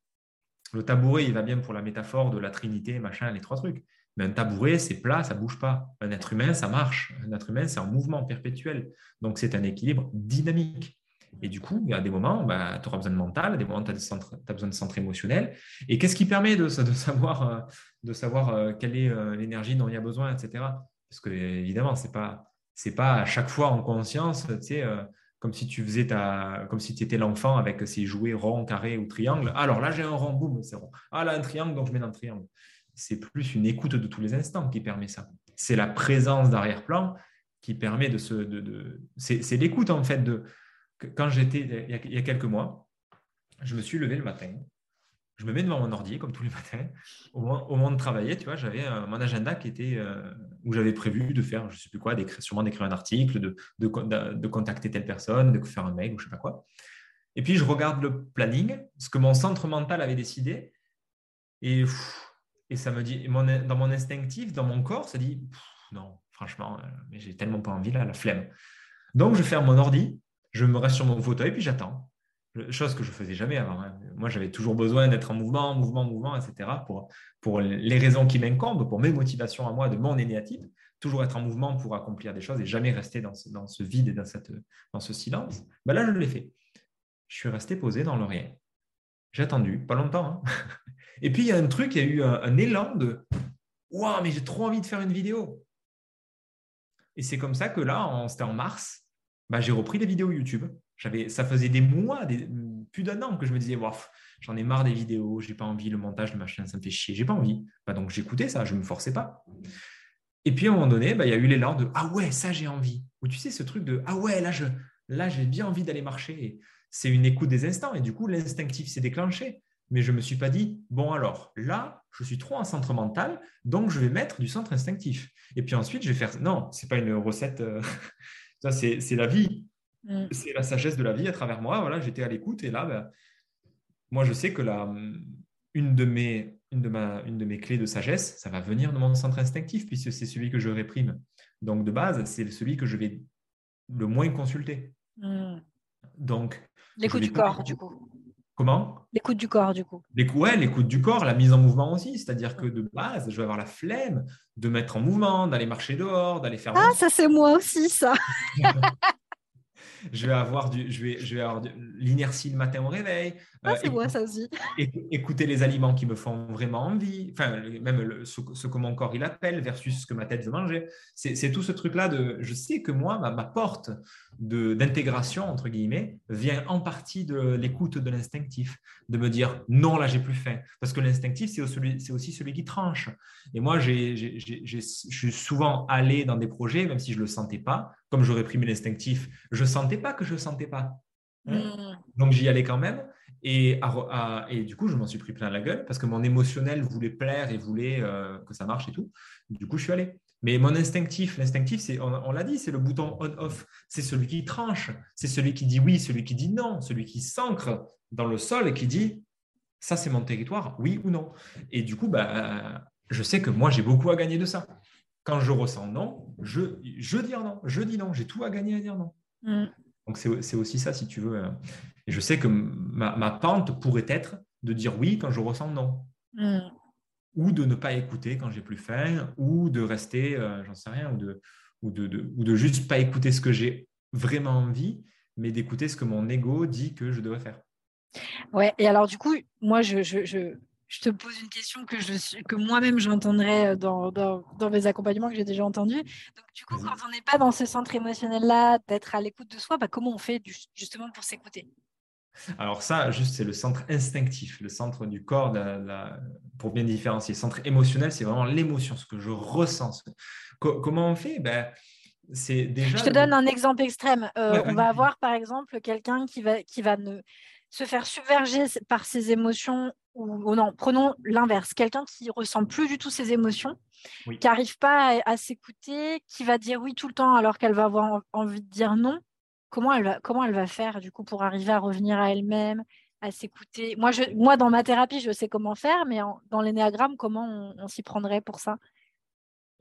Le tabouret, il va bien pour la métaphore de la trinité, machin, les trois trucs. Mais un tabouret, c'est plat, ça bouge pas. Un être humain, ça marche. Un être humain, c'est en mouvement perpétuel. Donc, c'est un équilibre dynamique. Et du coup, a des moments, bah, tu auras besoin de mental, des moments, tu as, besoin de centre émotionnel. Et qu'est-ce qui permet de, savoir, euh, de savoir euh, quelle est l'énergie dont il y a besoin, etc. Parce que, évidemment, ce n'est pas, pas à chaque fois en conscience, tu sais, euh, comme si tu faisais ta, comme si étais l'enfant avec ses jouets ronds, carrés ou triangles. Alors là, j'ai un rond, boum, c'est rond. Ah là, un triangle, donc je mets dans le triangle. C'est plus une écoute de tous les instants qui permet ça. C'est la présence d'arrière-plan qui permet de se. De, C'est l'écoute, en fait, de. Quand j'étais, il y a quelques mois, je me suis levé le matin je me mets devant mon ordi comme tous les matins. Au moment, de travailler, tu vois, j'avais mon agenda qui était euh, où j'avais prévu de faire, je sais plus quoi, sûrement d'écrire un article, de, contacter telle personne, de faire un mail ou je sais pas quoi. Et puis je regarde le planning, ce que mon centre mental avait décidé, et, et ça me dit, dans mon instinctif, dans mon corps, ça dit non, franchement, euh, mais j'ai tellement pas envie là, la flemme. Donc je ferme mon ordi, je me reste sur mon fauteuil, puis j'attends chose que je faisais jamais avant. Hein. Moi, j'avais toujours besoin d'être en mouvement, mouvement, mouvement, etc. pour, les raisons qui m'incombent, pour mes motivations à moi, de mon énéatype, toujours être en mouvement pour accomplir des choses et jamais rester dans ce, vide et dans, ce silence. Ben là, je l'ai fait. Je suis resté posé dans l'oreiller. J'ai attendu, pas longtemps. Hein. et puis, il y a un truc, il y a eu un, élan de Waouh, mais j'ai trop envie de faire une vidéo. Et c'est comme ça que là, c'était en mars, ben, j'ai repris des vidéos YouTube ça faisait des mois, des, plus d'un an que je me disais, j'en ai marre des vidéos, j'ai pas envie, le montage, de machin, ça me fait chier, j'ai pas envie. Bah, donc j'écoutais ça, je me forçais pas. Et puis à un moment donné, bah, il y a eu l'élan de ah ouais, ça j'ai envie. Ou tu sais ce truc de ah ouais, là je, là j'ai bien envie d'aller marcher. C'est une écoute des instants et du coup l'instinctif s'est déclenché. Mais je me suis pas dit bon alors là je suis trop en centre mental donc je vais mettre du centre instinctif. Et puis ensuite je vais faire non, c'est pas une recette. Euh, ça c'est la vie. Mm. C'est la sagesse de la vie à travers moi. Voilà, j'étais à l'écoute et là, ben, moi, je sais que la, une, de mes, une, de ma, une de mes clés de sagesse, ça va venir de mon centre instinctif puisque c'est celui que je réprime. Donc, de base, c'est celui que je vais le moins consulter. Mm. Donc, l'écoute du corps, du coup. Comment? L'écoute du corps, du coup. Ouais, l'écoute du corps, la mise en mouvement aussi. C'est-à-dire que de base, je vais avoir la flemme de mettre en mouvement, d'aller marcher dehors, d'aller faire. Ah, ça, c'est moi aussi, ça. je vais avoir du, je vais, je vais avoir l'inertie le matin au réveil. Ah, c'est moi ça aussi. Écouter les aliments qui me font vraiment envie, enfin même ce, que mon corps il appelle versus ce que ma tête veut manger. C'est tout ce truc là de, je sais que moi ma, ma porte d'intégration entre guillemets vient en partie de l'écoute de l'instinctif, de me dire non là j'ai plus faim, parce que l'instinctif c'est aussi celui qui tranche. Et moi je suis souvent allé dans des projets même si je le sentais pas, comme j'aurais pris l'instinctif, je sentais pas que je sentais pas. Hein? Mm. Donc j'y allais quand même. Et, du coup, je m'en suis pris plein la gueule parce que mon émotionnel voulait plaire et voulait euh, que ça marche et tout. Du coup, je suis allé. Mais mon instinctif, l'instinctif, c'est, on, l'a dit, c'est le bouton on-off. C'est celui qui tranche. C'est celui qui dit oui, celui qui dit non, celui qui s'ancre dans le sol et qui dit ça, c'est mon territoire, oui ou non. Et du coup, bah, je sais que moi, j'ai beaucoup à gagner de ça. Quand je ressens non, je, je dis non, je dis non, j'ai tout à gagner à dire non. Mm. Donc c'est aussi ça, si tu veux. Euh. Et je sais que ma, pente pourrait être de dire oui quand je ressens non. Mm. Ou de ne pas écouter quand j'ai plus faim, ou de rester, euh, j'en sais rien, ou de, ou de, ou de juste pas écouter ce que j'ai vraiment envie, mais d'écouter ce que mon ego dit que je devrais faire. Ouais, et alors du coup, moi, je, je te pose une question que, je, que moi-même j'entendrai euh, dans, dans, dans, mes accompagnements que j'ai déjà entendus. Donc, du coup, quand on n'est pas dans ce centre émotionnel-là, d'être à l'écoute de soi, bah, comment on fait justement pour s'écouter? Alors ça, juste, c'est le centre instinctif, le centre du corps, pour bien différencier. Le centre émotionnel, c'est vraiment l'émotion, ce que je ressens. comment on fait? Ben, c'est déjà Je te donne un exemple extrême. Euh, on va avoir, par exemple, quelqu'un qui va, qui va ne, se faire submerger par ses émotions ou, non, prenons l'inverse, quelqu'un qui ressent plus du tout ses émotions, qui n'arrive pas à, s'écouter, qui va dire oui tout le temps alors qu'elle va avoir envie de dire non. Comment elle va, comment elle va faire du coup pour arriver à revenir à elle-même, à s'écouter? Moi, je, moi, dans ma thérapie, je sais comment faire, mais dans l'énéagramme, comment on, s'y prendrait pour ça?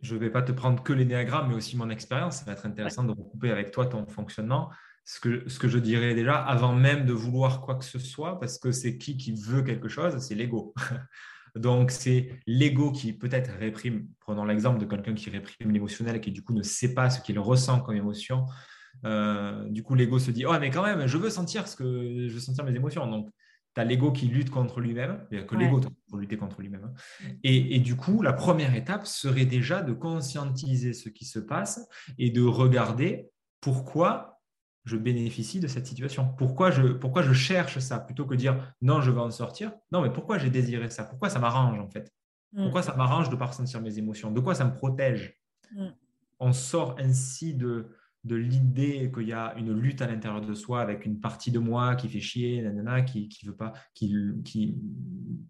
Je ne vais pas te prendre que l'énéagramme, mais aussi mon expérience. Ça va être intéressant de recouper avec toi ton fonctionnement ce que, ce que je dirais déjà avant même de vouloir quoi que ce soit, parce que c'est qui qui veut quelque chose C'est l'ego. Donc, c'est l'ego qui peut-être réprime, prenons l'exemple de quelqu'un qui réprime l'émotionnel et qui du coup ne sait pas ce qu'il ressent comme émotion. Euh, du coup, l'ego se dit Oh, mais quand même, je veux sentir ce que je veux sentir mes émotions. Donc, tu as l'ego qui lutte contre lui-même, il n'y a que l'ego pour lutter contre lui-même. Hein. Et, et, du coup, la première étape serait déjà de conscientiser ce qui se passe et de regarder pourquoi je bénéficie de cette situation. Pourquoi je, pourquoi je cherche ça plutôt que dire non, je veux en sortir? Non, mais pourquoi j'ai désiré ça? Pourquoi ça m'arrange en fait? Mm. Pourquoi ça m'arrange de ne pas ressentir mes émotions? De quoi ça me protège? Mm. On sort ainsi de, de l'idée qu'il y a une lutte à l'intérieur de soi avec une partie de moi qui fait chier, qui qui veut pas, qui, qui,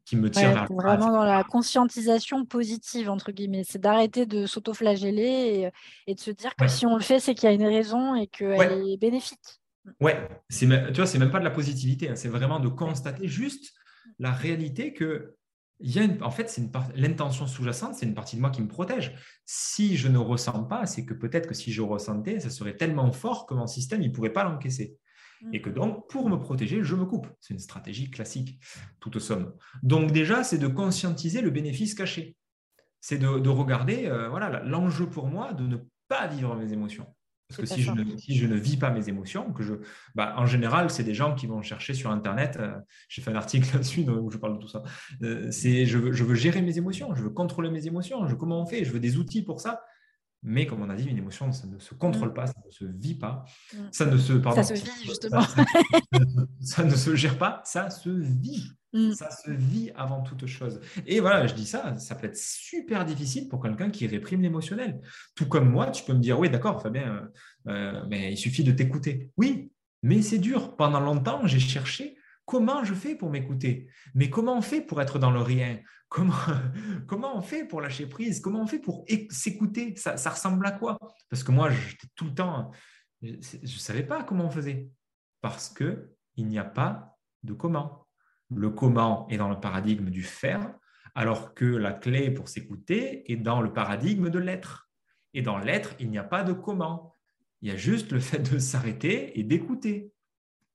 qui me tire vers Vraiment dans la conscientisation positive entre guillemets, c'est d'arrêter de s'auto-flageller et, de se dire que si on le fait, c'est qu'il y a une raison et qu'elle est bénéfique. Ouais, c'est tu vois, c'est même pas de la positivité, hein, c'est vraiment de constater juste la réalité que il y a en fait, c'est l'intention sous-jacente, c'est une partie de moi qui me protège. Si je ne ressens pas, c'est que peut-être que si je ressentais, ça serait tellement fort que mon système ne pourrait pas l'encaisser. Et que donc, pour me protéger, je me coupe. C'est une stratégie classique, toute somme. Donc déjà, c'est de conscientiser le bénéfice caché. C'est de, regarder, euh, voilà, l'enjeu pour moi de ne pas vivre mes émotions. Parce que si je, ne, si je, ne, vis pas mes émotions, que je, bah, en général, c'est des gens qui vont chercher sur Internet. Euh, j'ai fait un article là-dessus où je parle de tout ça. Euh, c'est je veux, je veux, gérer mes émotions, je veux contrôler mes émotions. Je, comment on fait Je veux des outils pour ça. Mais comme on a dit, une émotion, ça ne se contrôle mm. pas, ça ne se vit pas. Mm. Ça ne se, pardon, ça se vit justement. ça ne se gère pas, ça se vit. Mm. Ça se vit avant toute chose. Et voilà, je dis ça, ça peut être super difficile pour quelqu'un qui réprime l'émotionnel. Tout comme moi, tu peux me dire, oui, d'accord, Fabien, euh, euh, mais il suffit de t'écouter. Oui, mais c'est dur. Pendant longtemps, j'ai cherché comment je fais pour m'écouter. Mais comment on fait pour être dans le rien? Comment, comment on fait pour lâcher prise? Comment on fait pour s'écouter? Ça, ça ressemble à quoi? Parce que moi, j'étais tout le temps, je ne savais pas comment on faisait. Parce qu'il n'y a pas de comment. Le comment est dans le paradigme du faire, alors que la clé pour s'écouter est dans le paradigme de l'être. Et dans l'être, il n'y a pas de comment. Il y a juste le fait de s'arrêter et d'écouter.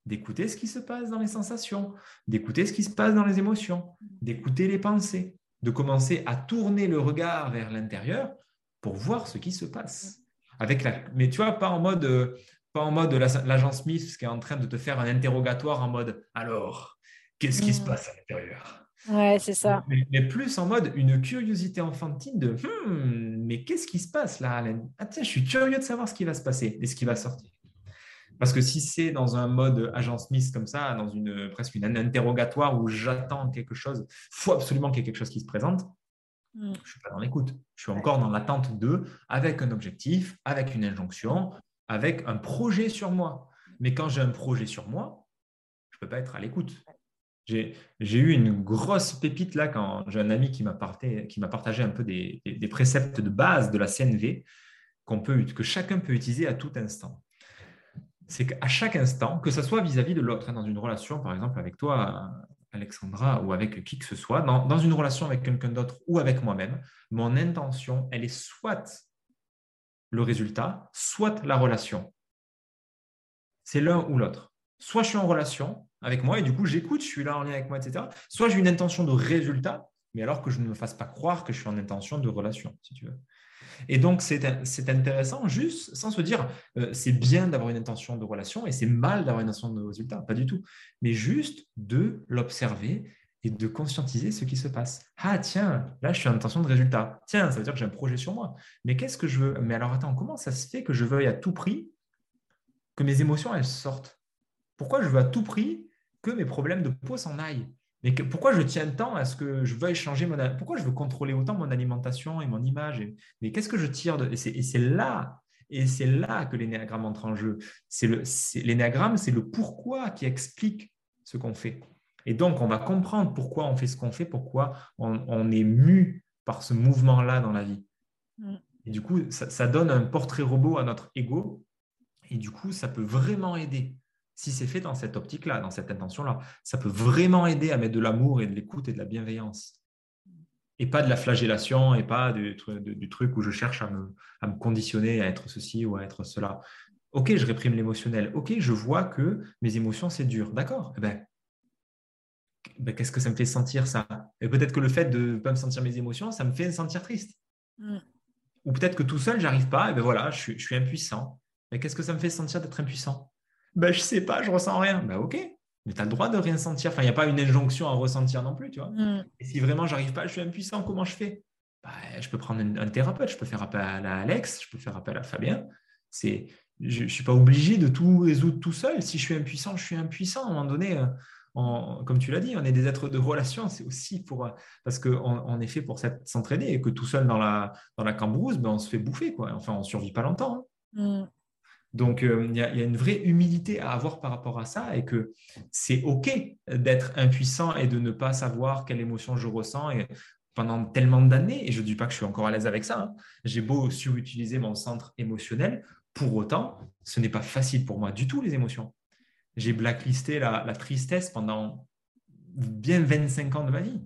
D'écouter ce qui se passe dans les sensations, d'écouter ce qui se passe dans les émotions, d'écouter les pensées, de commencer à tourner le regard vers l'intérieur pour voir ce qui se passe. Avec la... Mais tu vois, pas en mode, euh, Pas en mode l'agent Smith qui est en train de te faire un interrogatoire en mode alors, qu'est-ce qui se mm. passe à l'intérieur? Ouais, c'est ça. Mais, plus en mode une curiosité enfantine de hmm, mais qu'est-ce qui se passe là, Alain? Ah tiens, je suis curieux de savoir ce qui va se passer et ce qui va sortir. Parce que si c'est dans un mode agent Smith comme ça, dans une presque une, un interrogatoire où j'attends quelque chose, il faut absolument qu'il y ait quelque chose qui se présente, mm. je ne suis pas dans l'écoute. Je suis encore dans l'attente de, avec un objectif, avec une injonction, avec un projet sur moi. Mais quand j'ai un projet sur moi, je ne peux pas être à l'écoute. J'ai eu une grosse pépite là quand j'ai un ami qui m'a partagé, un peu des, préceptes de base de la CNV peut, que chacun peut utiliser à tout instant c'est qu'à chaque instant, que ce soit vis-à-vis de l'autre, hein, dans une relation, par exemple avec toi, Alexandra, ou avec qui que ce soit, dans, une relation avec quelqu'un d'autre ou avec moi-même, mon intention, elle est soit le résultat, soit la relation. C'est l'un ou l'autre. Soit je suis en relation avec moi et du coup j'écoute, je suis là en lien avec moi, etc. Soit j'ai une intention de résultat, mais alors que je ne me fasse pas croire que je suis en intention de relation, si tu veux. Et donc, c'est intéressant juste sans se dire euh, c'est bien d'avoir une intention de relation et c'est mal d'avoir une intention de résultat, pas du tout. Mais juste de l'observer et de conscientiser ce qui se passe. Ah tiens, là je suis en intention de résultat. Tiens, ça veut dire que j'ai un projet sur moi. Mais qu'est-ce que je veux? Mais alors attends, comment ça se fait que je veuille à tout prix que mes émotions elles sortent? Pourquoi je veux à tout prix que mes problèmes de peau s'en aillent mais pourquoi je tiens tant à ce que je veuille changer mon... Pourquoi je veux contrôler autant mon alimentation et mon image Mais qu'est-ce que je tire de... Et c'est là, et c'est là que l'énéagramme entre en jeu. L'énéagramme, c'est le pourquoi qui explique ce qu'on fait. Et donc, on va comprendre pourquoi on fait ce qu'on fait, pourquoi on, est mu par ce mouvement-là dans la vie. Mm. Et du coup, ça, ça donne un portrait robot à notre ego. Et du coup, ça peut vraiment aider si c'est fait dans cette optique-là, dans cette intention-là, ça peut vraiment aider à mettre de l'amour et de l'écoute et de la bienveillance. Et pas de la flagellation et pas du, truc où je cherche à me, conditionner à être ceci ou à être cela. Ok, je réprime l'émotionnel. Ok, je vois que mes émotions, c'est dur. D'accord. Eh ben, ben, qu'est-ce que ça me fait sentir ça? Et peut-être que le fait de ne pas me sentir mes émotions, ça me fait me sentir triste. Mm. Ou peut-être que tout seul, j'arrive pas, et ben voilà, je suis, je suis impuissant. Mais qu'est-ce que ça me fait sentir d'être impuissant? Ben, je sais pas, je ressens rien. Ben, ok, mais tu as le droit de rien sentir. Enfin, il n'y a pas une injonction à ressentir non plus, tu vois. Mm. Et si vraiment j'arrive pas, je suis impuissant, comment je fais? Ben, Je peux prendre un, thérapeute, je peux faire appel à Alex, je peux faire appel à Fabien. C'est, je ne suis pas obligé de tout résoudre tout seul. Si je suis impuissant, je suis impuissant. À un moment donné, euh, comme tu l'as dit, on est des êtres de relation. C'est aussi pour parce qu'on on est fait pour s'entraîner et que tout seul dans la dans la cambrousse, ben, on se fait bouffer quoi. Enfin, on survit pas longtemps. Hein. Mm. Donc, euh, il y, a une vraie humilité à avoir par rapport à ça et que c'est OK d'être impuissant et de ne pas savoir quelle émotion je ressens pendant tellement d'années. Et je ne dis pas que je suis encore à l'aise avec ça. Hein. J'ai beau surutiliser mon centre émotionnel. Pour autant, ce n'est pas facile pour moi du tout, les émotions. J'ai blacklisté la, tristesse pendant bien 25 ans de ma vie.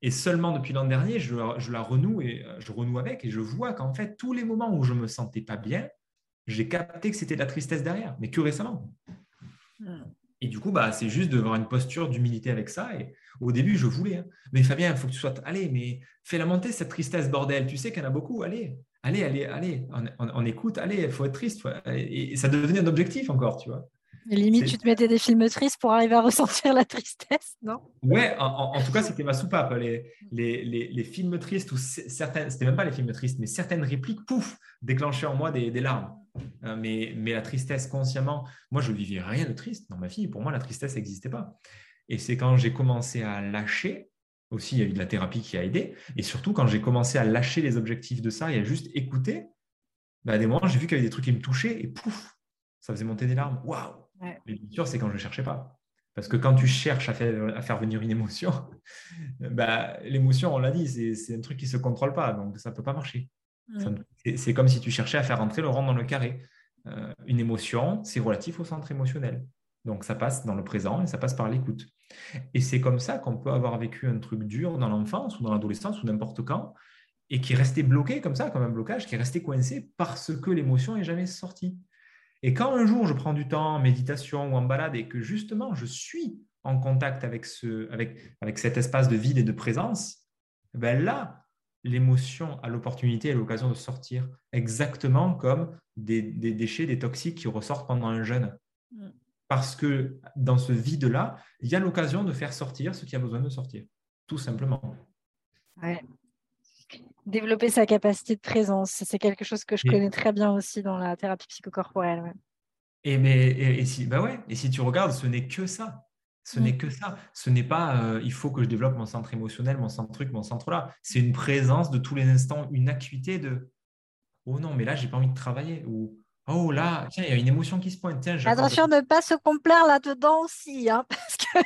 Et seulement depuis l'an dernier, je, je, la renoue et je renoue avec et je vois qu'en fait, tous les moments où je me sentais pas bien, j'ai capté que c'était de la tristesse derrière, mais que récemment. Hmm. Et du coup, bah, c'est juste d'avoir une posture d'humilité avec ça. Et au début, je voulais. Hein. Mais Fabien, il faut que tu sois. Allez, mais fais-la monter, cette tristesse, bordel. Tu sais qu'il y en a beaucoup. Allez, allez, allez, allez. On, écoute, allez, il faut être triste. Et ça devenait un objectif encore, tu vois. limite, tu te mettais des films tristes pour arriver à ressentir la tristesse, non? Ouais, en, tout cas, c'était ma soupape. Les, les, les, films tristes, ou certaines, c'était même pas les films tristes, mais certaines répliques, pouf, déclenchaient en moi des, des larmes. Euh, mais, mais la tristesse consciemment, moi, je ne vivais rien de triste dans ma vie. Pour moi, la tristesse n'existait pas. Et c'est quand j'ai commencé à lâcher, aussi, il y a eu de la thérapie qui a aidé. Et surtout, quand j'ai commencé à lâcher les objectifs de ça et à juste écouter, bah, des moments, j'ai vu qu'il y avait des trucs qui me touchaient et pouf, ça faisait monter des larmes. Waouh Mais bien sûr, c'est quand je ne cherchais pas. Parce que quand tu cherches à faire, à faire venir une émotion, bah, l'émotion, on l'a dit, c'est un truc qui ne se contrôle pas. Donc, ça ne peut pas marcher. C'est comme si tu cherchais à faire rentrer le rond dans le carré. Euh, une émotion, c'est relatif au centre émotionnel. Donc ça passe dans le présent et ça passe par l'écoute. Et c'est comme ça qu'on peut avoir vécu un truc dur dans l'enfance ou dans l'adolescence ou n'importe quand et qui est resté bloqué comme ça, comme un blocage, qui est resté coincé parce que l'émotion n'est jamais sortie. Et quand un jour je prends du temps en méditation ou en balade et que justement je suis en contact avec, ce, avec, avec cet espace de vide et de présence, ben là, l'émotion a l'opportunité et l'occasion de sortir, exactement comme des, déchets, des toxiques qui ressortent pendant un jeûne. Mm. Parce que dans ce vide-là, il y a l'occasion de faire sortir ce qui a besoin de sortir, tout simplement. Développer sa capacité de présence, c'est quelque chose que je connais très bien aussi dans la thérapie psychocorporelle. Et, mais, et, si, bah ouais, et si tu regardes, ce n'est que ça. Ce n'est mm. que ça. Ce n'est pas euh, il faut que je développe mon centre émotionnel, mon centre truc, mon centre là. C'est une présence de tous les instants, une acuité de oh non, mais là, j'ai pas envie de travailler. Ou oh là, tiens, il y a une émotion qui se pointe. Attention de ne pas se complaire là-dedans aussi, hein, parce que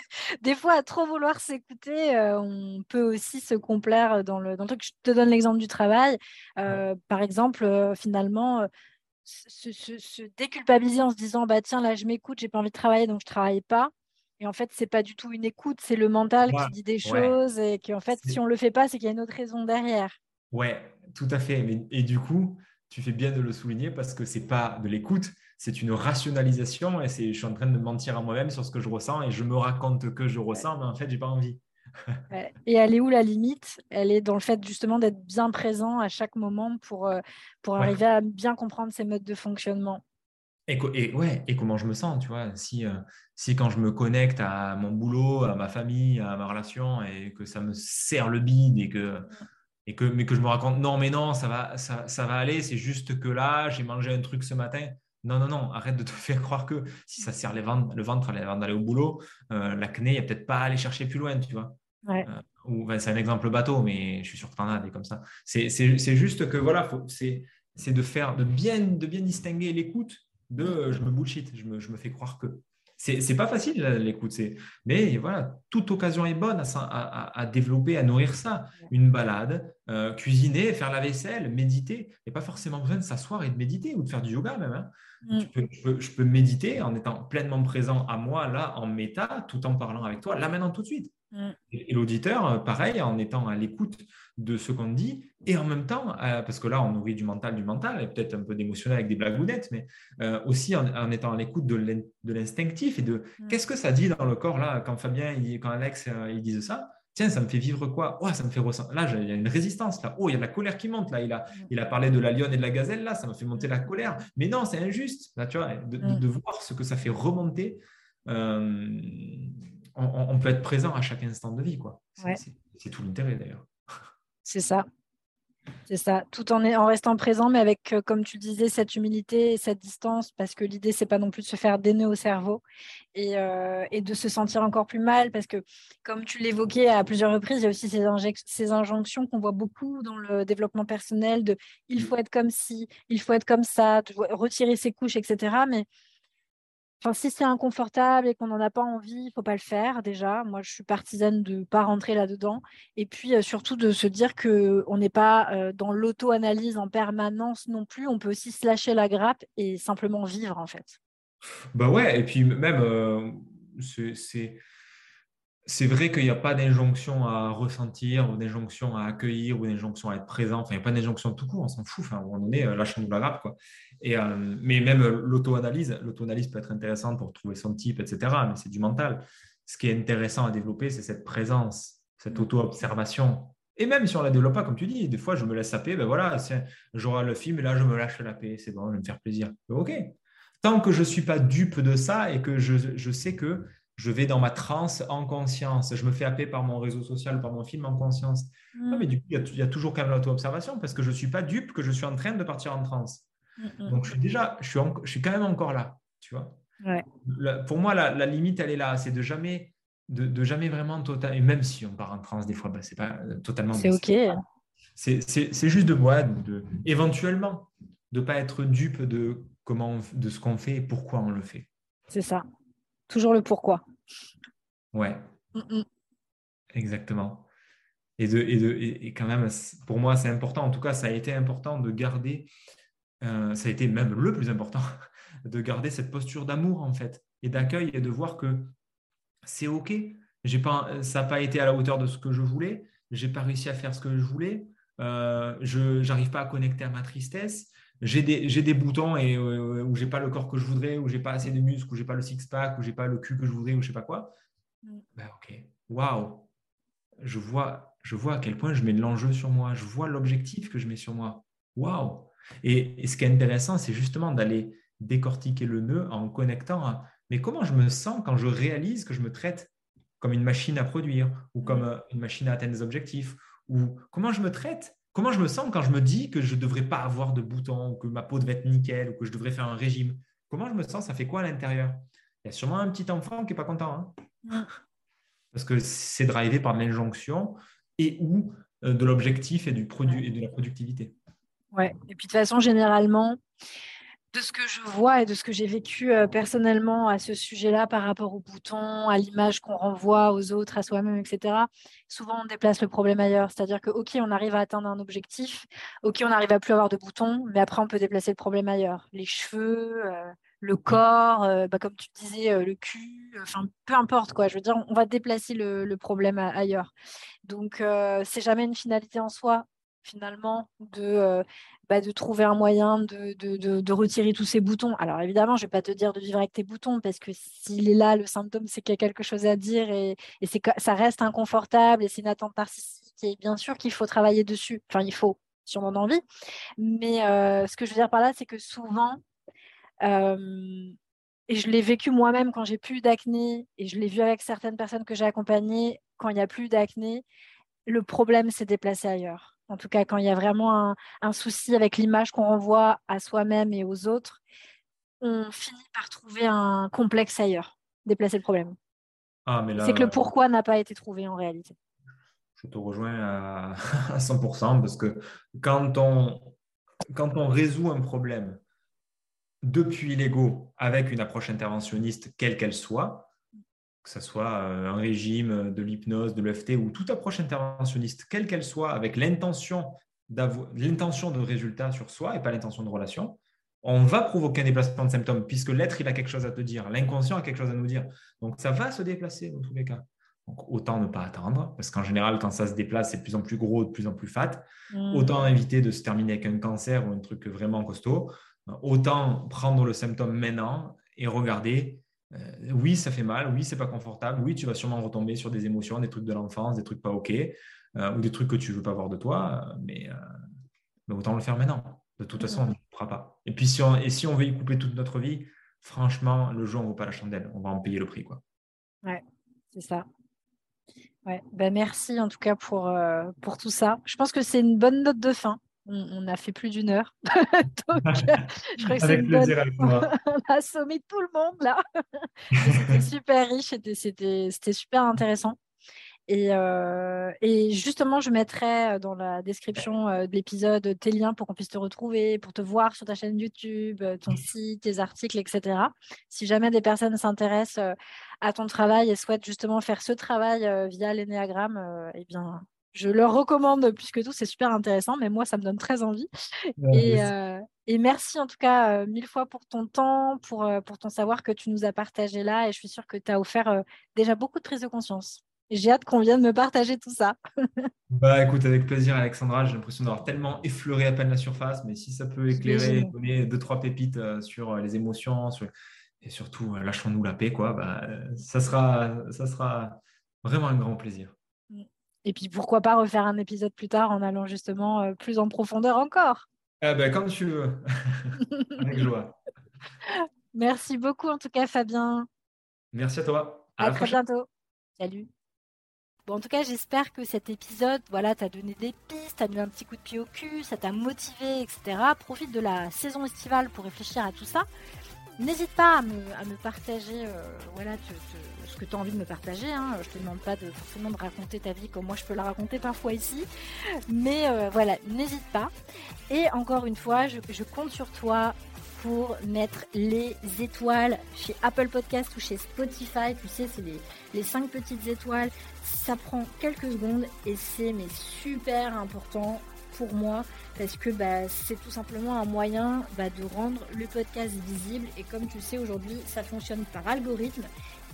des fois, à trop vouloir s'écouter, euh, on peut aussi se complaire dans le, dans le truc. Je te donne l'exemple du travail. Euh, par exemple, finalement. Se, déculpabiliser en se disant bah tiens là je m'écoute j'ai pas envie de travailler donc je travaille pas et en fait, c'est pas du tout une écoute, c'est le mental qui dit des choses et qu'en fait, si on le fait pas, c'est qu'il y a une autre raison derrière. Ouais, tout à fait. et du coup, tu fais bien de le souligner parce que c'est pas de l'écoute, c'est une rationalisation et c'est je suis en train de mentir à moi-même sur ce que je ressens et je me raconte que je ressens, mais en fait, j'ai pas envie. Et elle est où la limite? Elle est dans le fait justement d'être bien présent à chaque moment pour, euh, pour arriver à bien comprendre ses modes de fonctionnement. Et, ouais, et comment je me sens, tu vois. Si, euh, si quand je me connecte à mon boulot, à ma famille, à ma relation, et que ça me serre le bide, et que, et que, mais que je me raconte, non, mais non, ça va, ça, ça va aller, c'est juste que là, j'ai mangé un truc ce matin. Non, non, non, arrête de te faire croire que si ça serre les ventres, le ventre avant d'aller au boulot, euh, l'acné, il n'y a peut-être pas à aller chercher plus loin, tu vois. Ouais. Euh, c'est un exemple bateau, mais je suis sûr que tu en as des comme ça. C'est juste que voilà, c'est de faire, de bien, de bien distinguer l'écoute de euh, je me bullshit, je me, je me fais croire que. C'est pas facile l'écoute, mais voilà, toute occasion est bonne à, à, développer, à nourrir ça. Une balade, euh, cuisiner, faire la vaisselle, méditer. Il n'y a pas forcément besoin de s'asseoir et de méditer ou de faire du yoga même. Hein. Mm. je, peux, je, peux, méditer en étant pleinement présent à moi, là, en méta, tout en parlant avec toi, là maintenant, tout de suite. Mm. Et, l'auditeur, euh, pareil, en étant à l'écoute de ce qu'on dit, et en même temps, euh, parce que là, on nourrit du mental, du mental, et peut-être un peu d'émotionnel avec des blagounettes, mais euh, aussi en, étant à l'écoute de l'instinctif et de mm. qu'est-ce que ça dit dans le corps, là, quand Fabien, il, quand Alex, ils disent ça, tiens, ça me fait vivre quoi? Oh, ça me fait ressentir. Là, il y a une résistance. Là, oh, il y a de la colère qui monte. Là, il a, mm. il a parlé de la lionne et de la gazelle. Là, ça me fait monter la colère. Mais non, c'est injuste. Là, tu vois, de, voir ce que ça fait remonter on, peut être présent à chaque instant de vie. quoi. C'est tout l'intérêt d'ailleurs. C'est ça. C'est ça, tout en, en restant présent, mais avec, euh, comme tu disais, cette humilité et cette distance, parce que l'idée, c'est pas non plus de se faire des nœuds au cerveau et, euh, de se sentir encore plus mal, parce que, comme tu l'évoquais à plusieurs reprises, il y a aussi ces, ces injonctions qu'on voit beaucoup dans le développement personnel de il faut être comme ci, il faut être comme ça, retirer ses couches, etc. Mais Si c'est inconfortable et qu'on n'en a pas envie, il ne faut pas le faire déjà. Moi, je suis partisane de ne pas rentrer là-dedans. Et puis euh, surtout de se dire qu'on n'est pas euh, dans l'auto-analyse en permanence non plus. On peut aussi se lâcher la grappe et simplement vivre en fait. Bah ouais, et puis même, euh, c'est c'est vrai qu'il n'y a pas d'injonction à ressentir, ou d'injonction à accueillir, ou d'injonction à être présent. Enfin, il n'y a pas d'injonction tout court, on s'en fout. Enfin, à un moment donné, euh, lâchons-nous la grappe. Et, euh, mais même l'auto-analyse, l'auto-analyse peut être intéressante pour trouver son type, etc. Mais c'est du mental. Ce qui est intéressant à développer, c'est cette présence, cette auto-observation. Et même si on ne la développe pas, comme tu dis, des fois, je me laisse saper, ben voilà, j'aurai le film et là, je me lâche la paix. C'est bon, je vais me faire plaisir. OK. Tant que je ne suis pas dupe de ça et que je, je sais que je vais dans ma transe en conscience. Je me fais appeler par mon réseau social, par mon film en conscience. Mm. mais du coup, il y, a toujours quand même l'auto-observation parce que je ne suis pas dupe que je suis en train de partir en transe. Mm, mm. Donc, je suis déjà, je suis, je suis quand même encore là, tu vois. pour moi, la, limite, elle est là. C'est de jamais, de, jamais vraiment total. Et même si on part en transe des fois, bah, c'est pas euh, totalement. C'est OK. C'est juste de moi, de, éventuellement, de ne pas être dupe de, comment, de ce qu'on fait et pourquoi on le fait. C'est ça. Toujours le pourquoi. Ouais. Exactement. Et, de, et, de, et, quand même, pour moi, c'est important. En tout cas, ça a été important de garder, euh, ça a été même le plus important, de garder cette posture d'amour, en fait, et d'accueil et de voir que c'est OK. Pas, ça n'a pas été à la hauteur de ce que je voulais. J'ai pas réussi à faire ce que je voulais. Euh, je n'arrive pas à connecter à ma tristesse j'ai des, des, boutons et euh, où j'ai pas le corps que je voudrais, où j'ai pas assez de muscles, où j'ai pas le six-pack, où j'ai pas le cul que je voudrais, ou je sais pas quoi. Mm. Ben, ok, waouh, je vois, je vois à quel point je mets de l'enjeu sur moi, je vois l'objectif que je mets sur moi. Waouh et, ce qui est intéressant, c'est justement d'aller décortiquer le nœud en connectant à mais comment je me sens quand je réalise que je me traite comme une machine à produire ou comme euh, une machine à atteindre des objectifs ou comment je me traite Comment je me sens quand je me dis que je ne devrais pas avoir de boutons, ou que ma peau devrait être nickel, ou que je devrais faire un régime? Comment je me sens? Ça fait quoi à l'intérieur? Il y a sûrement un petit enfant qui n'est pas content. Hein. Parce que c'est drivé par l'injonction et ou euh, de l'objectif et, du produit, et de la productivité. Ouais. Et puis de toute façon, généralement, de ce que je vois et de ce que j'ai vécu euh, personnellement à ce sujet-là par rapport aux boutons, à l'image qu'on renvoie aux autres, à soi-même, etc., souvent on déplace le problème ailleurs. C'est-à-dire que, OK, on arrive à atteindre un objectif, OK, on n'arrive à plus avoir de boutons, mais après on peut déplacer le problème ailleurs. Les cheveux, euh, le corps, euh, bah, comme tu disais, le cul, enfin peu importe quoi. Je veux dire, on va déplacer le, problème ailleurs. Donc, c'est jamais une finalité en soi finalement de bah, de trouver un moyen de, retirer tous ces boutons. Alors évidemment, je ne vais pas te dire de vivre avec tes boutons, parce que s'il est là, le symptôme, c'est qu'il y a quelque chose à dire et, et ça reste inconfortable et c'est une attente narcissique. Et bien sûr qu'il faut travailler dessus. Enfin, il faut, si on en a envie. Mais euh, ce que je veux dire par là, c'est que souvent, euh, et je l'ai vécu moi-même quand j'ai plus d'acné, et je l'ai vu avec certaines personnes que j'ai accompagnées, quand il n'y a plus d'acné, le problème s'est déplacé ailleurs en tout cas quand il y a vraiment un, souci avec l'image qu'on renvoie à soi-même et aux autres, on finit par trouver un complexe ailleurs, déplacer le problème. Ah, c'est que le pourquoi n'a pas été trouvé en réalité. Je te rejoins à, 100% parce que quand on, quand on résout un problème depuis l'ego avec une approche interventionniste, quelle qu'elle soit, que ce soit euh, un régime, de l'hypnose, de l'EFT ou toute approche interventionniste, quelle qu'elle soit, avec l'intention l'intention de résultat sur soi et pas l'intention de relation, on va provoquer un déplacement de symptômes puisque l'être, il a quelque chose à te dire, l'inconscient a quelque chose à nous dire. Donc, ça va se déplacer dans tous les cas. Donc, autant ne pas attendre, parce qu'en général, quand ça se déplace, c'est de plus en plus gros, de plus en plus fat. Mmh. Autant éviter de se terminer avec un cancer ou un truc vraiment costaud. Autant prendre le symptôme maintenant et regarder euh, oui, ça fait mal, oui, c'est pas confortable, oui, tu vas sûrement retomber sur des émotions, des trucs de l'enfance, des trucs pas OK, euh, ou des trucs que tu veux pas voir de toi, euh, mais, autant le faire maintenant. De toute façon, on ne le fera pas. Et puis, si on, et si on veut y couper toute notre vie, franchement, le jeu, on ne vaut pas la chandelle. On va en payer le prix. Quoi. Ouais, c'est ça. Ouais. Ben, merci en tout cas pour, pour tout ça. Je pense que c'est une bonne note de fin on, a fait plus d'une heure. Donc, je crois que c'est une bonne... on a assommé tout le monde là. c'était super riche, c'était super intéressant. Et, euh, et, justement, je mettrai euh, dans la description euh, de l'épisode tes liens pour qu'on puisse te retrouver, pour te voir sur ta chaîne YouTube, ton site, tes articles, etc. Si jamais des personnes s'intéressent à ton travail et souhaitent justement faire ce travail via l'énéagramme, eh bien, je leur recommande plus que tout, c'est super intéressant, mais moi, ça me donne très envie. Euh, et, merci en tout cas euh, mille fois pour ton temps, pour, euh, pour ton savoir que tu nous as partagé là. Et je suis sûre que tu as offert déjà beaucoup de prise de conscience. J'ai hâte qu'on vienne me partager tout ça. bah écoute, avec plaisir Alexandra, j'ai l'impression d'avoir tellement effleuré à peine la surface, mais si ça peut éclairer, donner deux, trois pépites sur les émotions et surtout lâchons-nous la paix, quoi, bah, ça, sera, ça sera vraiment un grand plaisir. Et puis pourquoi pas refaire un épisode plus tard en allant justement euh, plus en profondeur encore. Eh ben, comme tu veux. Avec joie. Merci beaucoup en tout cas Fabien. Merci à toi. À, très bientôt. Salut. Bon, en tout cas, j'espère que cet épisode, voilà, t'a donné des pistes, t'a mis un petit coup de pied au cul, ça t'a motivé, etc. Profite de la saison estivale pour réfléchir à tout ça. N'hésite pas à me, partager euh, voilà, ce que tu as envie de me partager. Hein. Je ne te demande pas forcément de raconter ta vie comme moi je peux la raconter parfois ici. Mais euh, voilà, n'hésite pas. Et encore une fois, je, compte sur toi pour mettre les étoiles chez Apple Podcast ou chez Spotify. Tu sais, c'est les, les 5 petites étoiles. Ça prend quelques secondes et c'est super important pour moi parce que bah, c'est tout simplement un moyen bah, de rendre le podcast visible. Et comme tu sais aujourd'hui ça fonctionne par algorithme.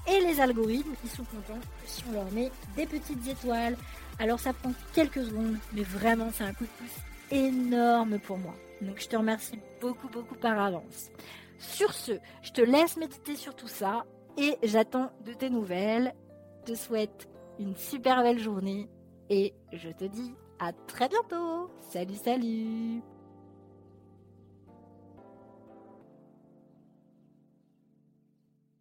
Et les algorithmes ils sont contents si on leur met des petites étoiles. Alors ça prend quelques secondes mais vraiment c'est un coup de pouce énorme pour moi. Donc je te remercie beaucoup beaucoup par avance. Sur ce je te laisse méditer sur tout ça et j'attends de tes nouvelles. Je te souhaite une super belle journée Et je te dis à très bientôt. Salut, salut